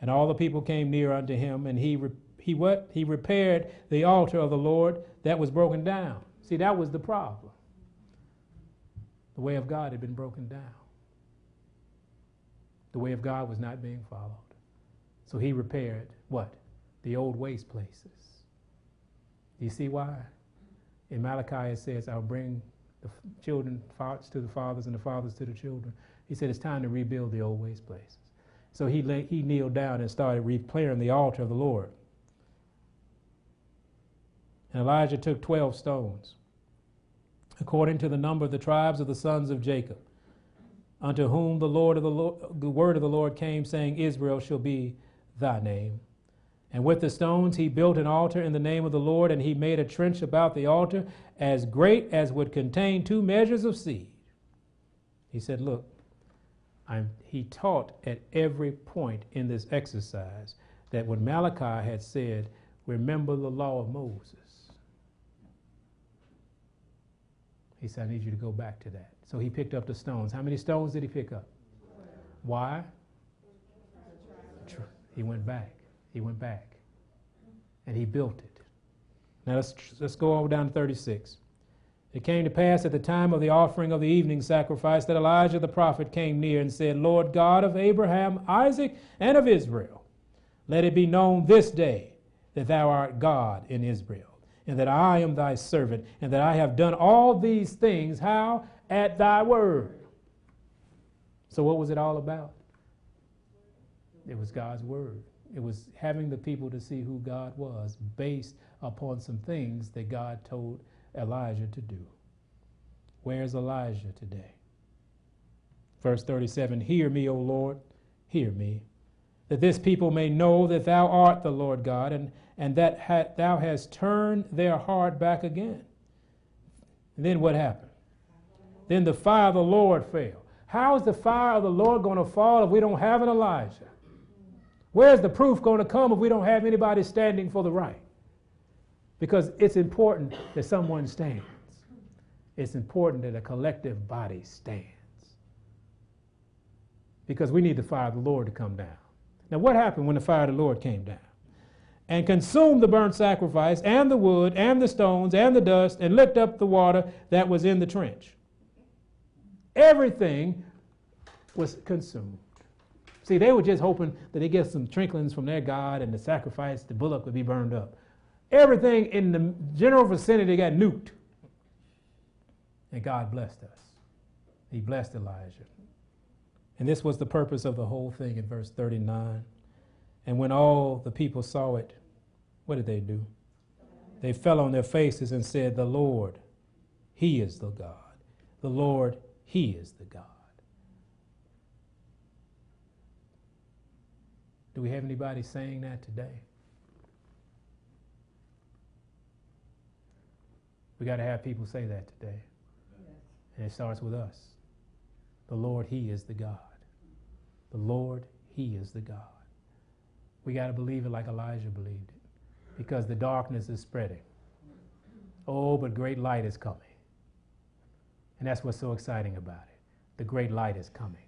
A: And all the people came near unto him, and he, he what? He repaired the altar of the Lord that was broken down. See, that was the problem. The way of God had been broken down. The way of God was not being followed. So he repaired what? The old waste places. Do you see why? In Malachi it says, I'll bring the children to the fathers and the fathers to the children. He said it's time to rebuild the old waste places. So he, lay, he kneeled down and started repairing the altar of the Lord. And Elijah took 12 stones, according to the number of the tribes of the sons of Jacob unto whom the Lord of the, Lord, the word of the Lord came, saying, Israel shall be thy name. And with the stones he built an altar in the name of the Lord, and he made a trench about the altar as great as would contain two measures of seed. He said, Look, I'm, he taught at every point in this exercise that when Malachi had said, Remember the law of Moses, he said, I need you to go back to that. So he picked up the stones. How many stones did he pick up? Why? He went back. He went back. And he built it. Now let's, let's go over down to 36. It came to pass at the time of the offering of the evening sacrifice that Elijah the prophet came near and said, Lord God of Abraham, Isaac, and of Israel, let it be known this day that thou art God in Israel, and that I am thy servant, and that I have done all these things. How? At thy word. So, what was it all about? It was God's word. It was having the people to see who God was based upon some things that God told Elijah to do. Where's Elijah today? Verse 37 Hear me, O Lord, hear me, that this people may know that thou art the Lord God, and, and that ha- thou hast turned their heart back again. And then what happened? Then the fire of the Lord fell. How is the fire of the Lord going to fall if we don't have an Elijah? Where's the proof going to come if we don't have anybody standing for the right? Because it's important that someone stands. It's important that a collective body stands. Because we need the fire of the Lord to come down. Now, what happened when the fire of the Lord came down? And consumed the burnt sacrifice, and the wood, and the stones, and the dust, and licked up the water that was in the trench. Everything was consumed. See, they were just hoping that they get some trinklings from their God and the sacrifice, the bullock would be burned up. Everything in the general vicinity got nuked. And God blessed us. He blessed Elijah. And this was the purpose of the whole thing in verse 39. And when all the people saw it, what did they do? They fell on their faces and said, The Lord, He is the God. The Lord, he is the God. Do we have anybody saying that today? We got to have people say that today. Yes. And it starts with us. The Lord, He is the God. The Lord, He is the God. We got to believe it like Elijah believed it because the darkness is spreading. Oh, but great light is coming. And that's what's so exciting about it. The great light is coming.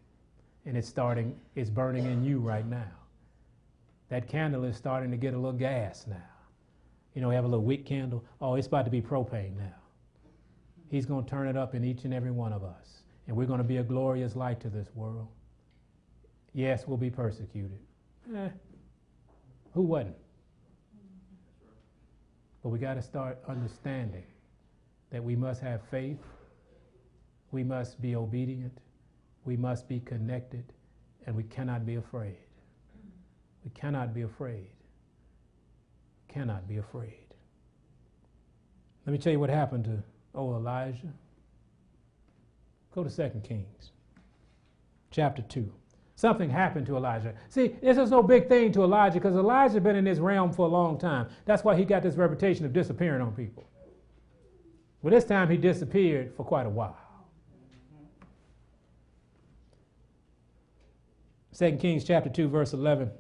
A: And it's starting, it's burning in you right now. That candle is starting to get a little gas now. You know, we have a little wick candle. Oh, it's about to be propane now. He's going to turn it up in each and every one of us. And we're going to be a glorious light to this world. Yes, we'll be persecuted. Eh, who wasn't? But we got to start understanding that we must have faith, we must be obedient, we must be connected, and we cannot be afraid. We cannot be afraid. Cannot be afraid. Let me tell you what happened to old Elijah. Go to 2 Kings, chapter 2. Something happened to Elijah. See, this is no big thing to Elijah because Elijah's been in this realm for a long time. That's why he got this reputation of disappearing on people. Well, this time he disappeared for quite a while. 2 Kings chapter 2, verse 11.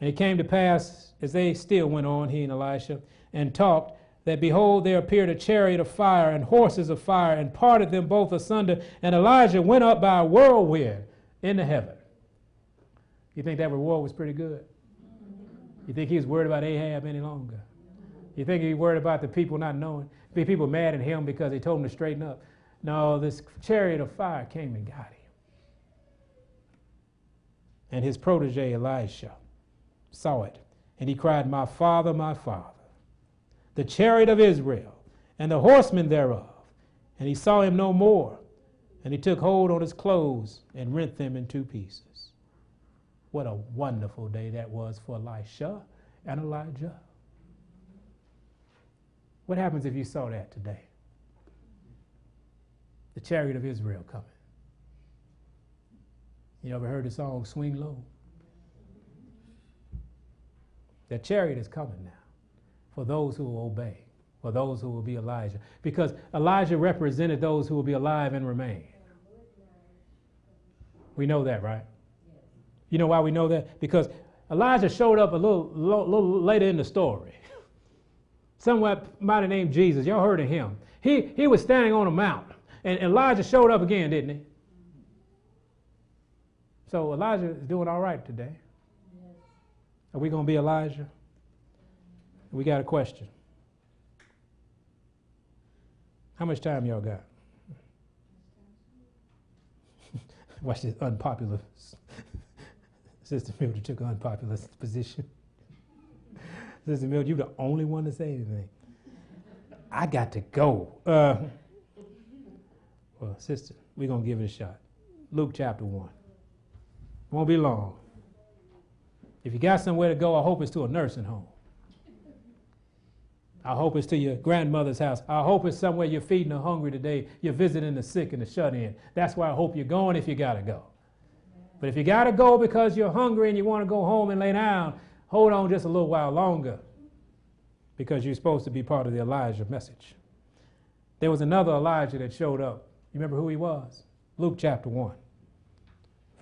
A: And it came to pass, as they still went on, he and Elisha, and talked, that behold, there appeared a chariot of fire and horses of fire, and parted them both asunder. And Elijah went up by a whirlwind into heaven. You think that reward was pretty good? You think he was worried about Ahab any longer? You think he was worried about the people not knowing? Be people mad at him because he told them to straighten up? No, this chariot of fire came and got him. And his protege Elisha saw it, and he cried, My father, my father, the chariot of Israel, and the horsemen thereof. And he saw him no more. And he took hold on his clothes and rent them in two pieces. What a wonderful day that was for Elisha and Elijah. What happens if you saw that today? The chariot of Israel coming. You ever heard the song Swing Low? The chariot is coming now for those who will obey, for those who will be Elijah. Because Elijah represented those who will be alive and remain. We know that, right? You know why we know that? Because Elijah showed up a little, little later in the story. Have named Jesus. Y'all heard of him. He, he was standing on a mountain, and Elijah showed up again, didn't he? So Elijah is doing all right today. Are we going to be Elijah? We got a question. How much time y'all got? Watch this unpopular. Sister Mildred took an unpopular position. Sister Mildred, you're the only one to say anything. I got to go. Uh, well, sister, we're going to give it a shot. Luke chapter 1. Won't be long. If you got somewhere to go, I hope it's to a nursing home. I hope it's to your grandmother's house. I hope it's somewhere you're feeding the hungry today. You're visiting the sick and the shut in. That's why I hope you're going if you got to go. But if you got to go because you're hungry and you want to go home and lay down, hold on just a little while longer because you're supposed to be part of the Elijah message. There was another Elijah that showed up. You remember who he was? Luke chapter 1.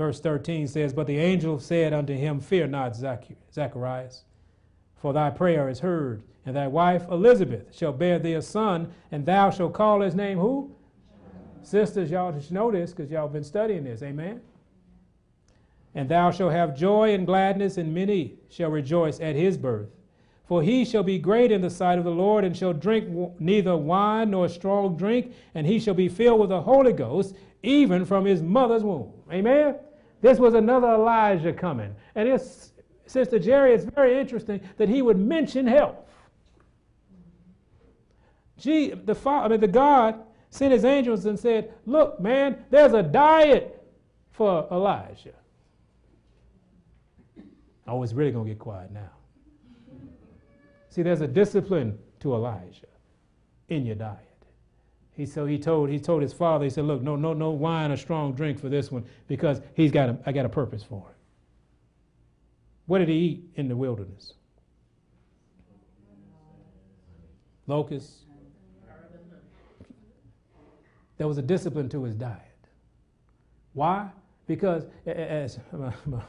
A: Verse 13 says, But the angel said unto him, Fear not, Zacharias, for thy prayer is heard and thy wife Elizabeth shall bear thee a son, and thou shalt call his name who? Sisters, y'all should know this because y'all been studying this. Amen. And thou shalt have joy and gladness, and many shall rejoice at his birth. For he shall be great in the sight of the Lord, and shall drink neither wine nor strong drink, and he shall be filled with the Holy Ghost, even from his mother's womb. Amen. This was another Elijah coming. And it's, Sister Jerry, it's very interesting that he would mention health. Gee, the, I mean, the God sent his angels and said, Look, man, there's a diet for Elijah. Oh, it's really going to get quiet now. See, there's a discipline to Elijah in your diet. He, so he told, he told his father, he said, Look, no, no, no wine or strong drink for this one because he's got a, I got a purpose for it. What did he eat in the wilderness? Locusts, there was a discipline to his diet. Why? Because, as my, my,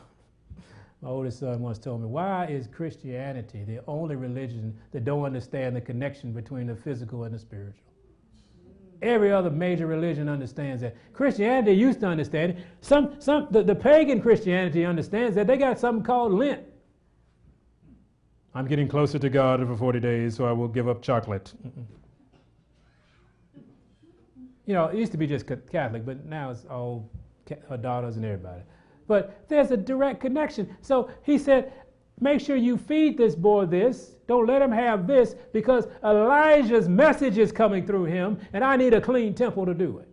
A: my oldest son once told me, why is Christianity the only religion that don't understand the connection between the physical and the spiritual? Every other major religion understands that. Christianity used to understand it. Some, some, the, the pagan Christianity understands that. They got something called Lent. I'm getting closer to God for 40 days, so I will give up chocolate. You know, it used to be just Catholic, but now it's all her daughters and everybody. But there's a direct connection. So he said, make sure you feed this boy this. Don't let him have this because Elijah's message is coming through him, and I need a clean temple to do it.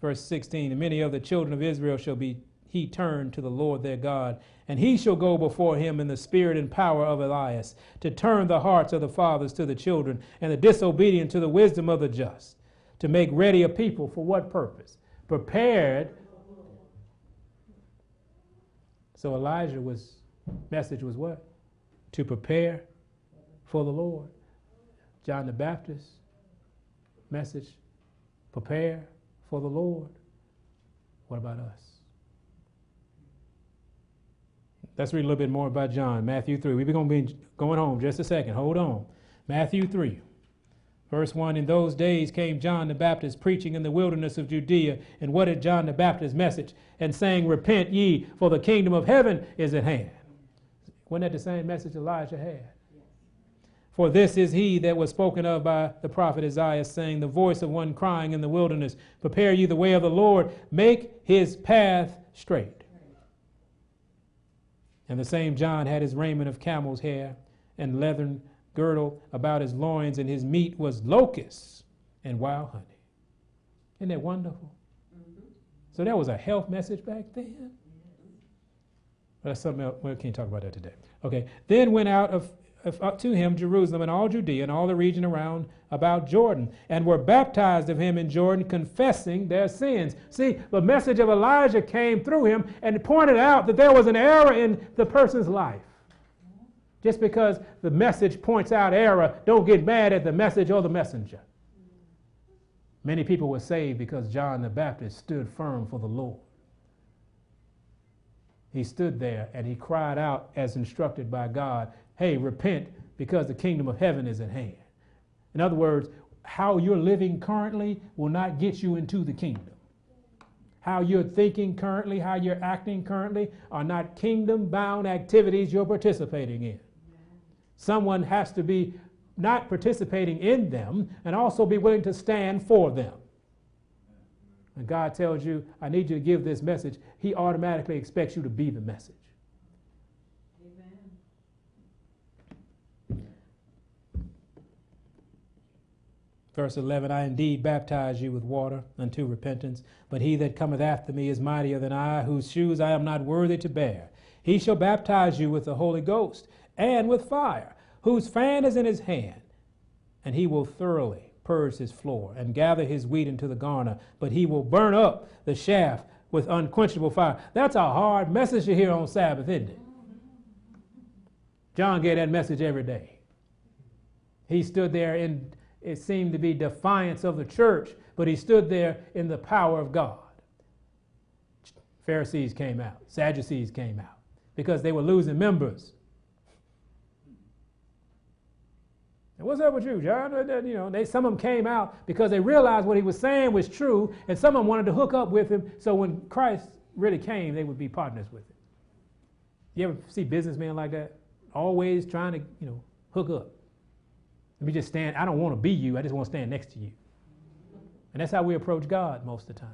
A: Verse 16 And many of the children of Israel shall be he turned to the Lord their God, and he shall go before him in the spirit and power of Elias, to turn the hearts of the fathers to the children, and the disobedient to the wisdom of the just, to make ready a people for what purpose? Prepared. So Elijah was message was what? To prepare for the Lord. John the Baptist message, prepare for the Lord. What about us? Let's read a little bit more about John, Matthew 3. We're going to be going home just a second. Hold on. Matthew 3, verse 1 In those days came John the Baptist preaching in the wilderness of Judea. And what did John the Baptist message? And saying, Repent ye, for the kingdom of heaven is at hand. Wasn't that the same message Elijah had? For this is he that was spoken of by the prophet Isaiah, saying, The voice of one crying in the wilderness, Prepare ye the way of the Lord, make his path straight. And the same John had his raiment of camel's hair and leathern girdle about his loins, and his meat was locusts and wild honey. Isn't that wonderful? Mm-hmm. So that was a health message back then. But that's something else. We can't talk about that today. Okay. Then went out of up to him Jerusalem and all Judea and all the region around about Jordan, and were baptized of him in Jordan, confessing their sins. See, the message of Elijah came through him and pointed out that there was an error in the person's life. Just because the message points out error, don't get mad at the message or the messenger. Many people were saved because John the Baptist stood firm for the Lord. He stood there and he cried out as instructed by God hey, repent because the kingdom of heaven is at hand. In other words, how you're living currently will not get you into the kingdom. How you're thinking currently, how you're acting currently are not kingdom bound activities you're participating in. Someone has to be not participating in them and also be willing to stand for them. And God tells you, I need you to give this message, He automatically expects you to be the message. Verse 11 I indeed baptize you with water unto repentance, but he that cometh after me is mightier than I, whose shoes I am not worthy to bear. He shall baptize you with the Holy Ghost and with fire, whose fan is in his hand, and he will thoroughly purge his floor and gather his wheat into the garner, but he will burn up the chaff with unquenchable fire. That's a hard message to hear on Sabbath, isn't it? John gave that message every day. He stood there in it seemed to be defiance of the church, but he stood there in the power of God. Pharisees came out, Sadducees came out because they were losing members. And what's up with you, John? You know, they, some of them came out because they realized what he was saying was true, and some of them wanted to hook up with him. So when Christ really came, they would be partners with him. You ever see businessmen like that? Always trying to, you know, hook up. Let me just stand. I don't want to be you. I just want to stand next to you. And that's how we approach God most of the time.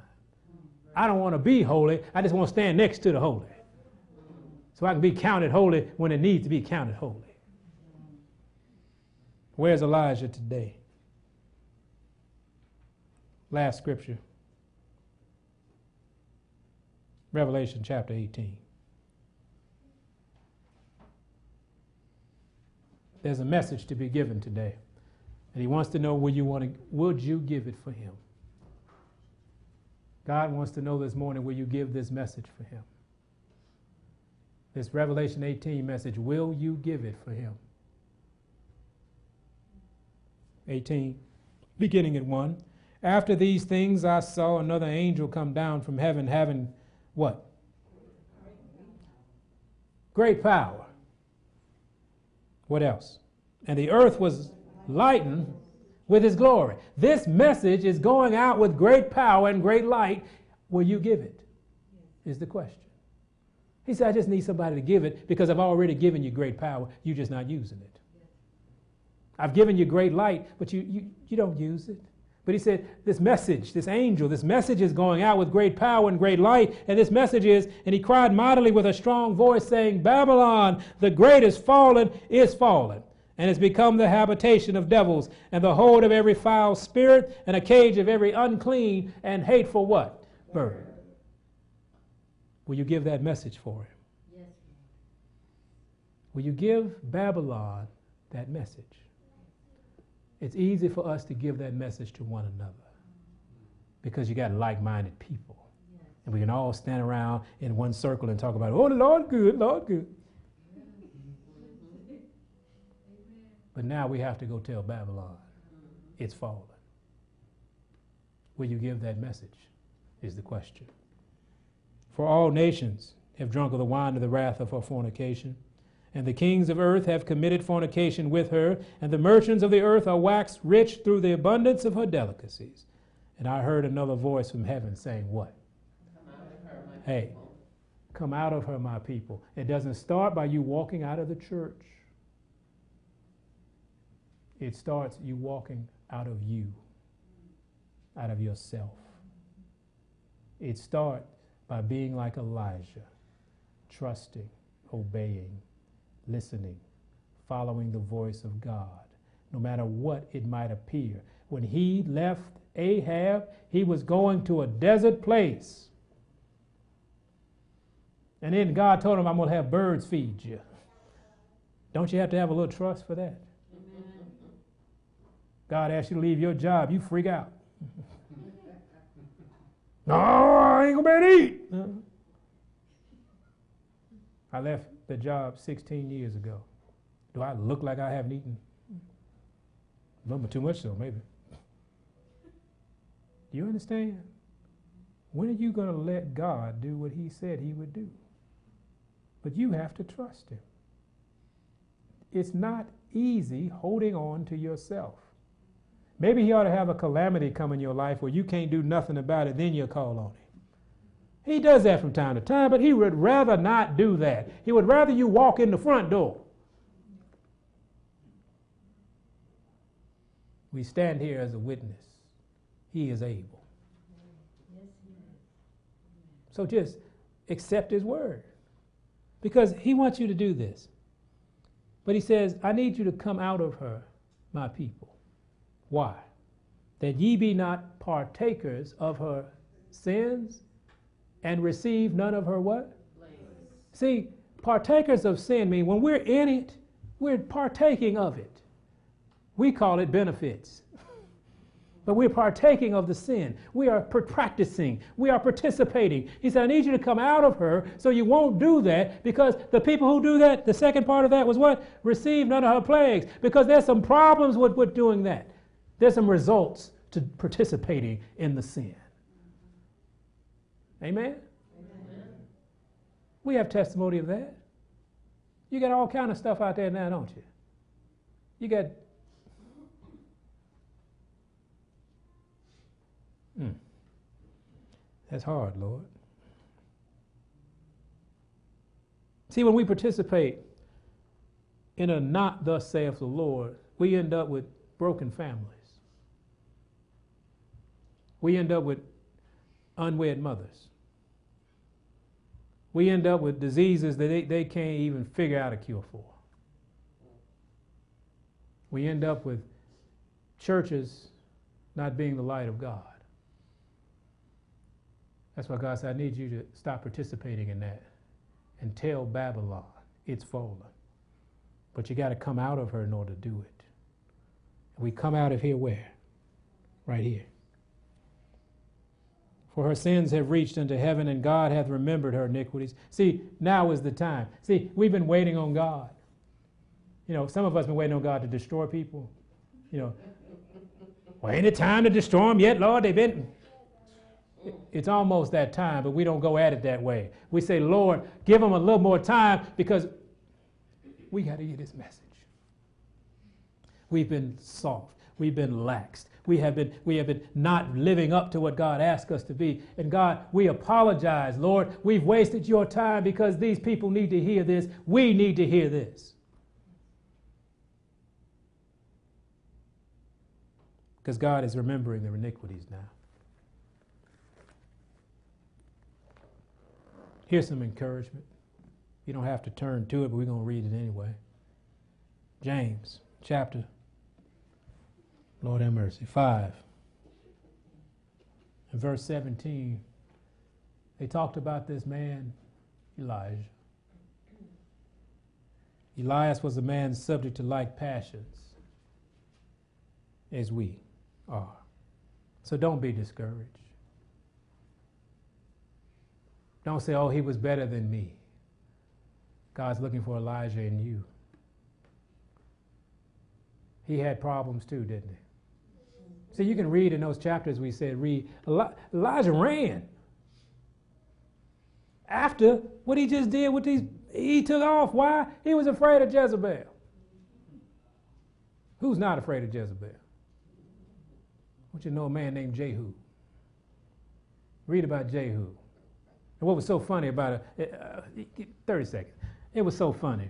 A: I don't want to be holy. I just want to stand next to the holy. So I can be counted holy when it needs to be counted holy. Where's Elijah today? Last scripture Revelation chapter 18. there's a message to be given today. And he wants to know will you want to would you give it for him? God wants to know this morning will you give this message for him? This Revelation 18 message, will you give it for him? 18, beginning at 1. After these things I saw another angel come down from heaven having what? Great power what else? And the earth was lightened with his glory. This message is going out with great power and great light. Will you give it? Is the question. He said, I just need somebody to give it because I've already given you great power. You're just not using it. I've given you great light, but you, you, you don't use it. But he said, This message, this angel, this message is going out with great power and great light. And this message is, and he cried mightily with a strong voice, saying, Babylon, the great is fallen, is fallen, and has become the habitation of devils, and the hold of every foul spirit, and a cage of every unclean and hateful what? Bird. Will you give that message for him? Yes. Will you give Babylon that message? It's easy for us to give that message to one another because you got like minded people. And we can all stand around in one circle and talk about, oh, the Lord good, Lord good. But now we have to go tell Babylon it's fallen. Will you give that message? Is the question. For all nations have drunk of the wine of the wrath of her fornication. And the kings of earth have committed fornication with her, and the merchants of the earth are waxed rich through the abundance of her delicacies. And I heard another voice from heaven saying, What? Hey, come out of her, my people. It doesn't start by you walking out of the church, it starts you walking out of you, out of yourself. It starts by being like Elijah, trusting, obeying, listening, following the voice of God, no matter what it might appear. When he left Ahab, he was going to a desert place. And then God told him, I'm going to have birds feed you. Don't you have to have a little trust for that? God asks you to leave your job, you freak out. no, I ain't going to be able to eat. Uh-huh. I left the job 16 years ago. Do I look like I haven't eaten? A little bit too much, so maybe. Do you understand? When are you going to let God do what He said He would do? But you have to trust Him. It's not easy holding on to yourself. Maybe He ought to have a calamity come in your life where you can't do nothing about it, then you'll call on Him. He does that from time to time, but he would rather not do that. He would rather you walk in the front door. We stand here as a witness. He is able. So just accept his word because he wants you to do this. But he says, I need you to come out of her, my people. Why? That ye be not partakers of her sins and receive none of her what? See, partakers of sin mean when we're in it, we're partaking of it. We call it benefits. But we're partaking of the sin. We are practicing. We are participating. He said, I need you to come out of her so you won't do that because the people who do that, the second part of that was what? Receive none of her plagues. Because there's some problems with, with doing that. There's some results to participating in the sin. Amen? Amen? We have testimony of that. You got all kind of stuff out there now, don't you? You got. Mm. That's hard, Lord. See, when we participate in a not thus saith the Lord, we end up with broken families. We end up with unwed mothers. We end up with diseases that they, they can't even figure out a cure for. We end up with churches not being the light of God. That's why God said, I need you to stop participating in that and tell Babylon it's fallen. But you got to come out of her in order to do it. we come out of here where? Right here. For her sins have reached unto heaven, and God hath remembered her iniquities. See, now is the time. See, we've been waiting on God. You know, some of us been waiting on God to destroy people. You know, well, ain't it time to destroy them yet, Lord? They've been. It's almost that time, but we don't go at it that way. We say, Lord, give them a little more time because we got to get this message. We've been soft. We've been laxed we have been we have been not living up to what God asked us to be. And God, we apologize, Lord. We've wasted your time because these people need to hear this. We need to hear this. because God is remembering their iniquities now. Here's some encouragement. You don't have to turn to it, but we're going to read it anyway. James chapter, Lord have mercy, 5. In verse 17, they talked about this man, Elijah. Elias was a man subject to like passions as we are. So don't be discouraged. Don't say, oh, he was better than me. God's looking for Elijah in you. He had problems too, didn't he? So you can read in those chapters we said, read. Elijah ran. After what he just did with these, he took off. Why? He was afraid of Jezebel. Who's not afraid of Jezebel? want you know a man named Jehu. Read about Jehu. And what was so funny about it, uh, 30 seconds. It was so funny.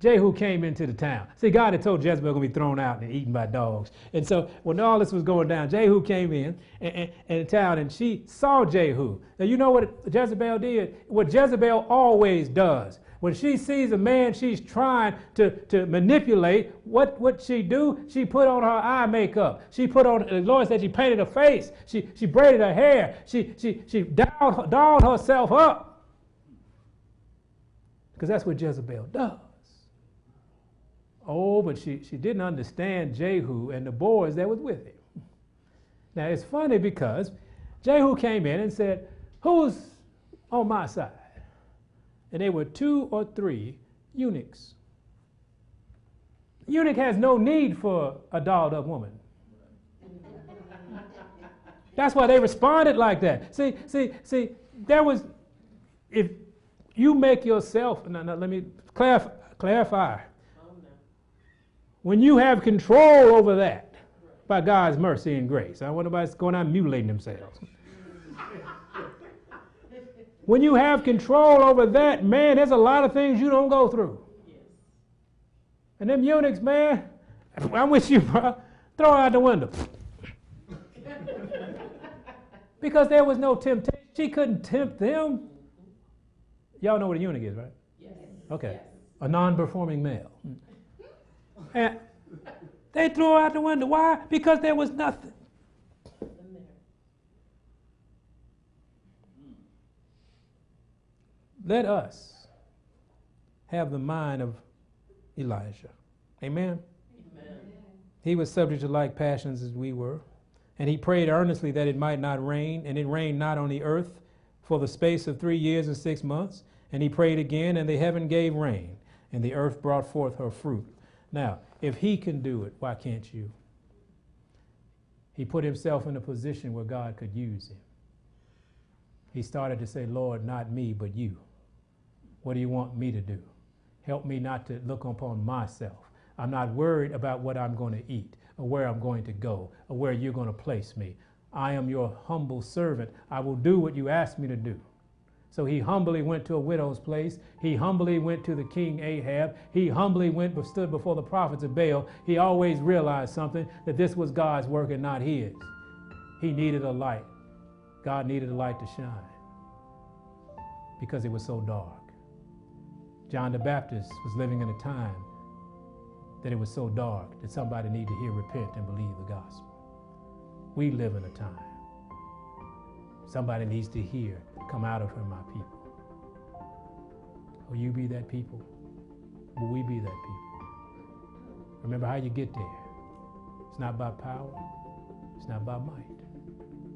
A: Jehu came into the town. See, God had told Jezebel going to be thrown out and eaten by dogs. And so when all this was going down, Jehu came in and, and town and she saw Jehu. Now, you know what Jezebel did? What Jezebel always does. When she sees a man she's trying to, to manipulate, what would she do? She put on her eye makeup. She put on, the Lord said she painted her face. She, she braided her hair. She, she, she dolled, dolled herself up. Because that's what Jezebel does. Oh, but she, she didn't understand Jehu and the boys that was with him. Now it's funny because Jehu came in and said, Who's on my side? and they were two or three eunuchs. Eunuch has no need for a dolled up woman. That's why they responded like that. See, see, see, there was, if you make yourself, let me clarify. clarify. When you have control over that by God's mercy and grace, I don't want nobody going out mutilating themselves. When you have control over that, man, there's a lot of things you don't go through. And them eunuchs, man, I'm with you, bro. Throw out the window. because there was no temptation. She couldn't tempt them. Y'all know what a eunuch is, right? Yes. Okay. Yes. A non performing male. And they threw out the window. Why? Because there was nothing. Let us have the mind of Elijah. Amen? Amen. He was subject to like passions as we were. And he prayed earnestly that it might not rain, and it rained not on the earth for the space of three years and six months. And he prayed again, and the heaven gave rain, and the earth brought forth her fruit. Now, if he can do it, why can't you? He put himself in a position where God could use him. He started to say, Lord, not me, but you. What do you want me to do? Help me not to look upon myself. I'm not worried about what I'm going to eat or where I'm going to go or where you're going to place me. I am your humble servant. I will do what you ask me to do. So he humbly went to a widow's place. He humbly went to the king Ahab. He humbly went but stood before the prophets of Baal. He always realized something that this was God's work and not his. He needed a light. God needed a light to shine because it was so dark. John the Baptist was living in a time that it was so dark that somebody needed to hear, repent, and believe the gospel. We live in a time. Somebody needs to hear, come out of her, my people. Will you be that people? Will we be that people? Remember how you get there. It's not by power, it's not by might,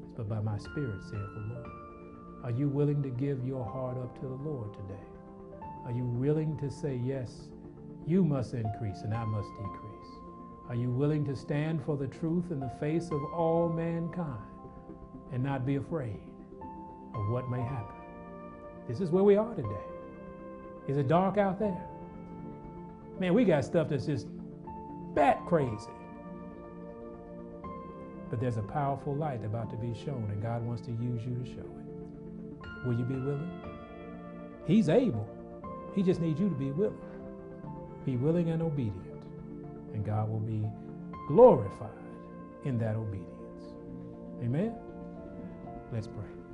A: it's but by my spirit, saith the Lord. Are you willing to give your heart up to the Lord today? Are you willing to say, Yes, you must increase and I must decrease? Are you willing to stand for the truth in the face of all mankind and not be afraid of what may happen? This is where we are today. Is it dark out there? Man, we got stuff that's just bat crazy. But there's a powerful light about to be shown, and God wants to use you to show it. Will you be willing? He's able. He just needs you to be willing. Be willing and obedient, and God will be glorified in that obedience. Amen? Let's pray.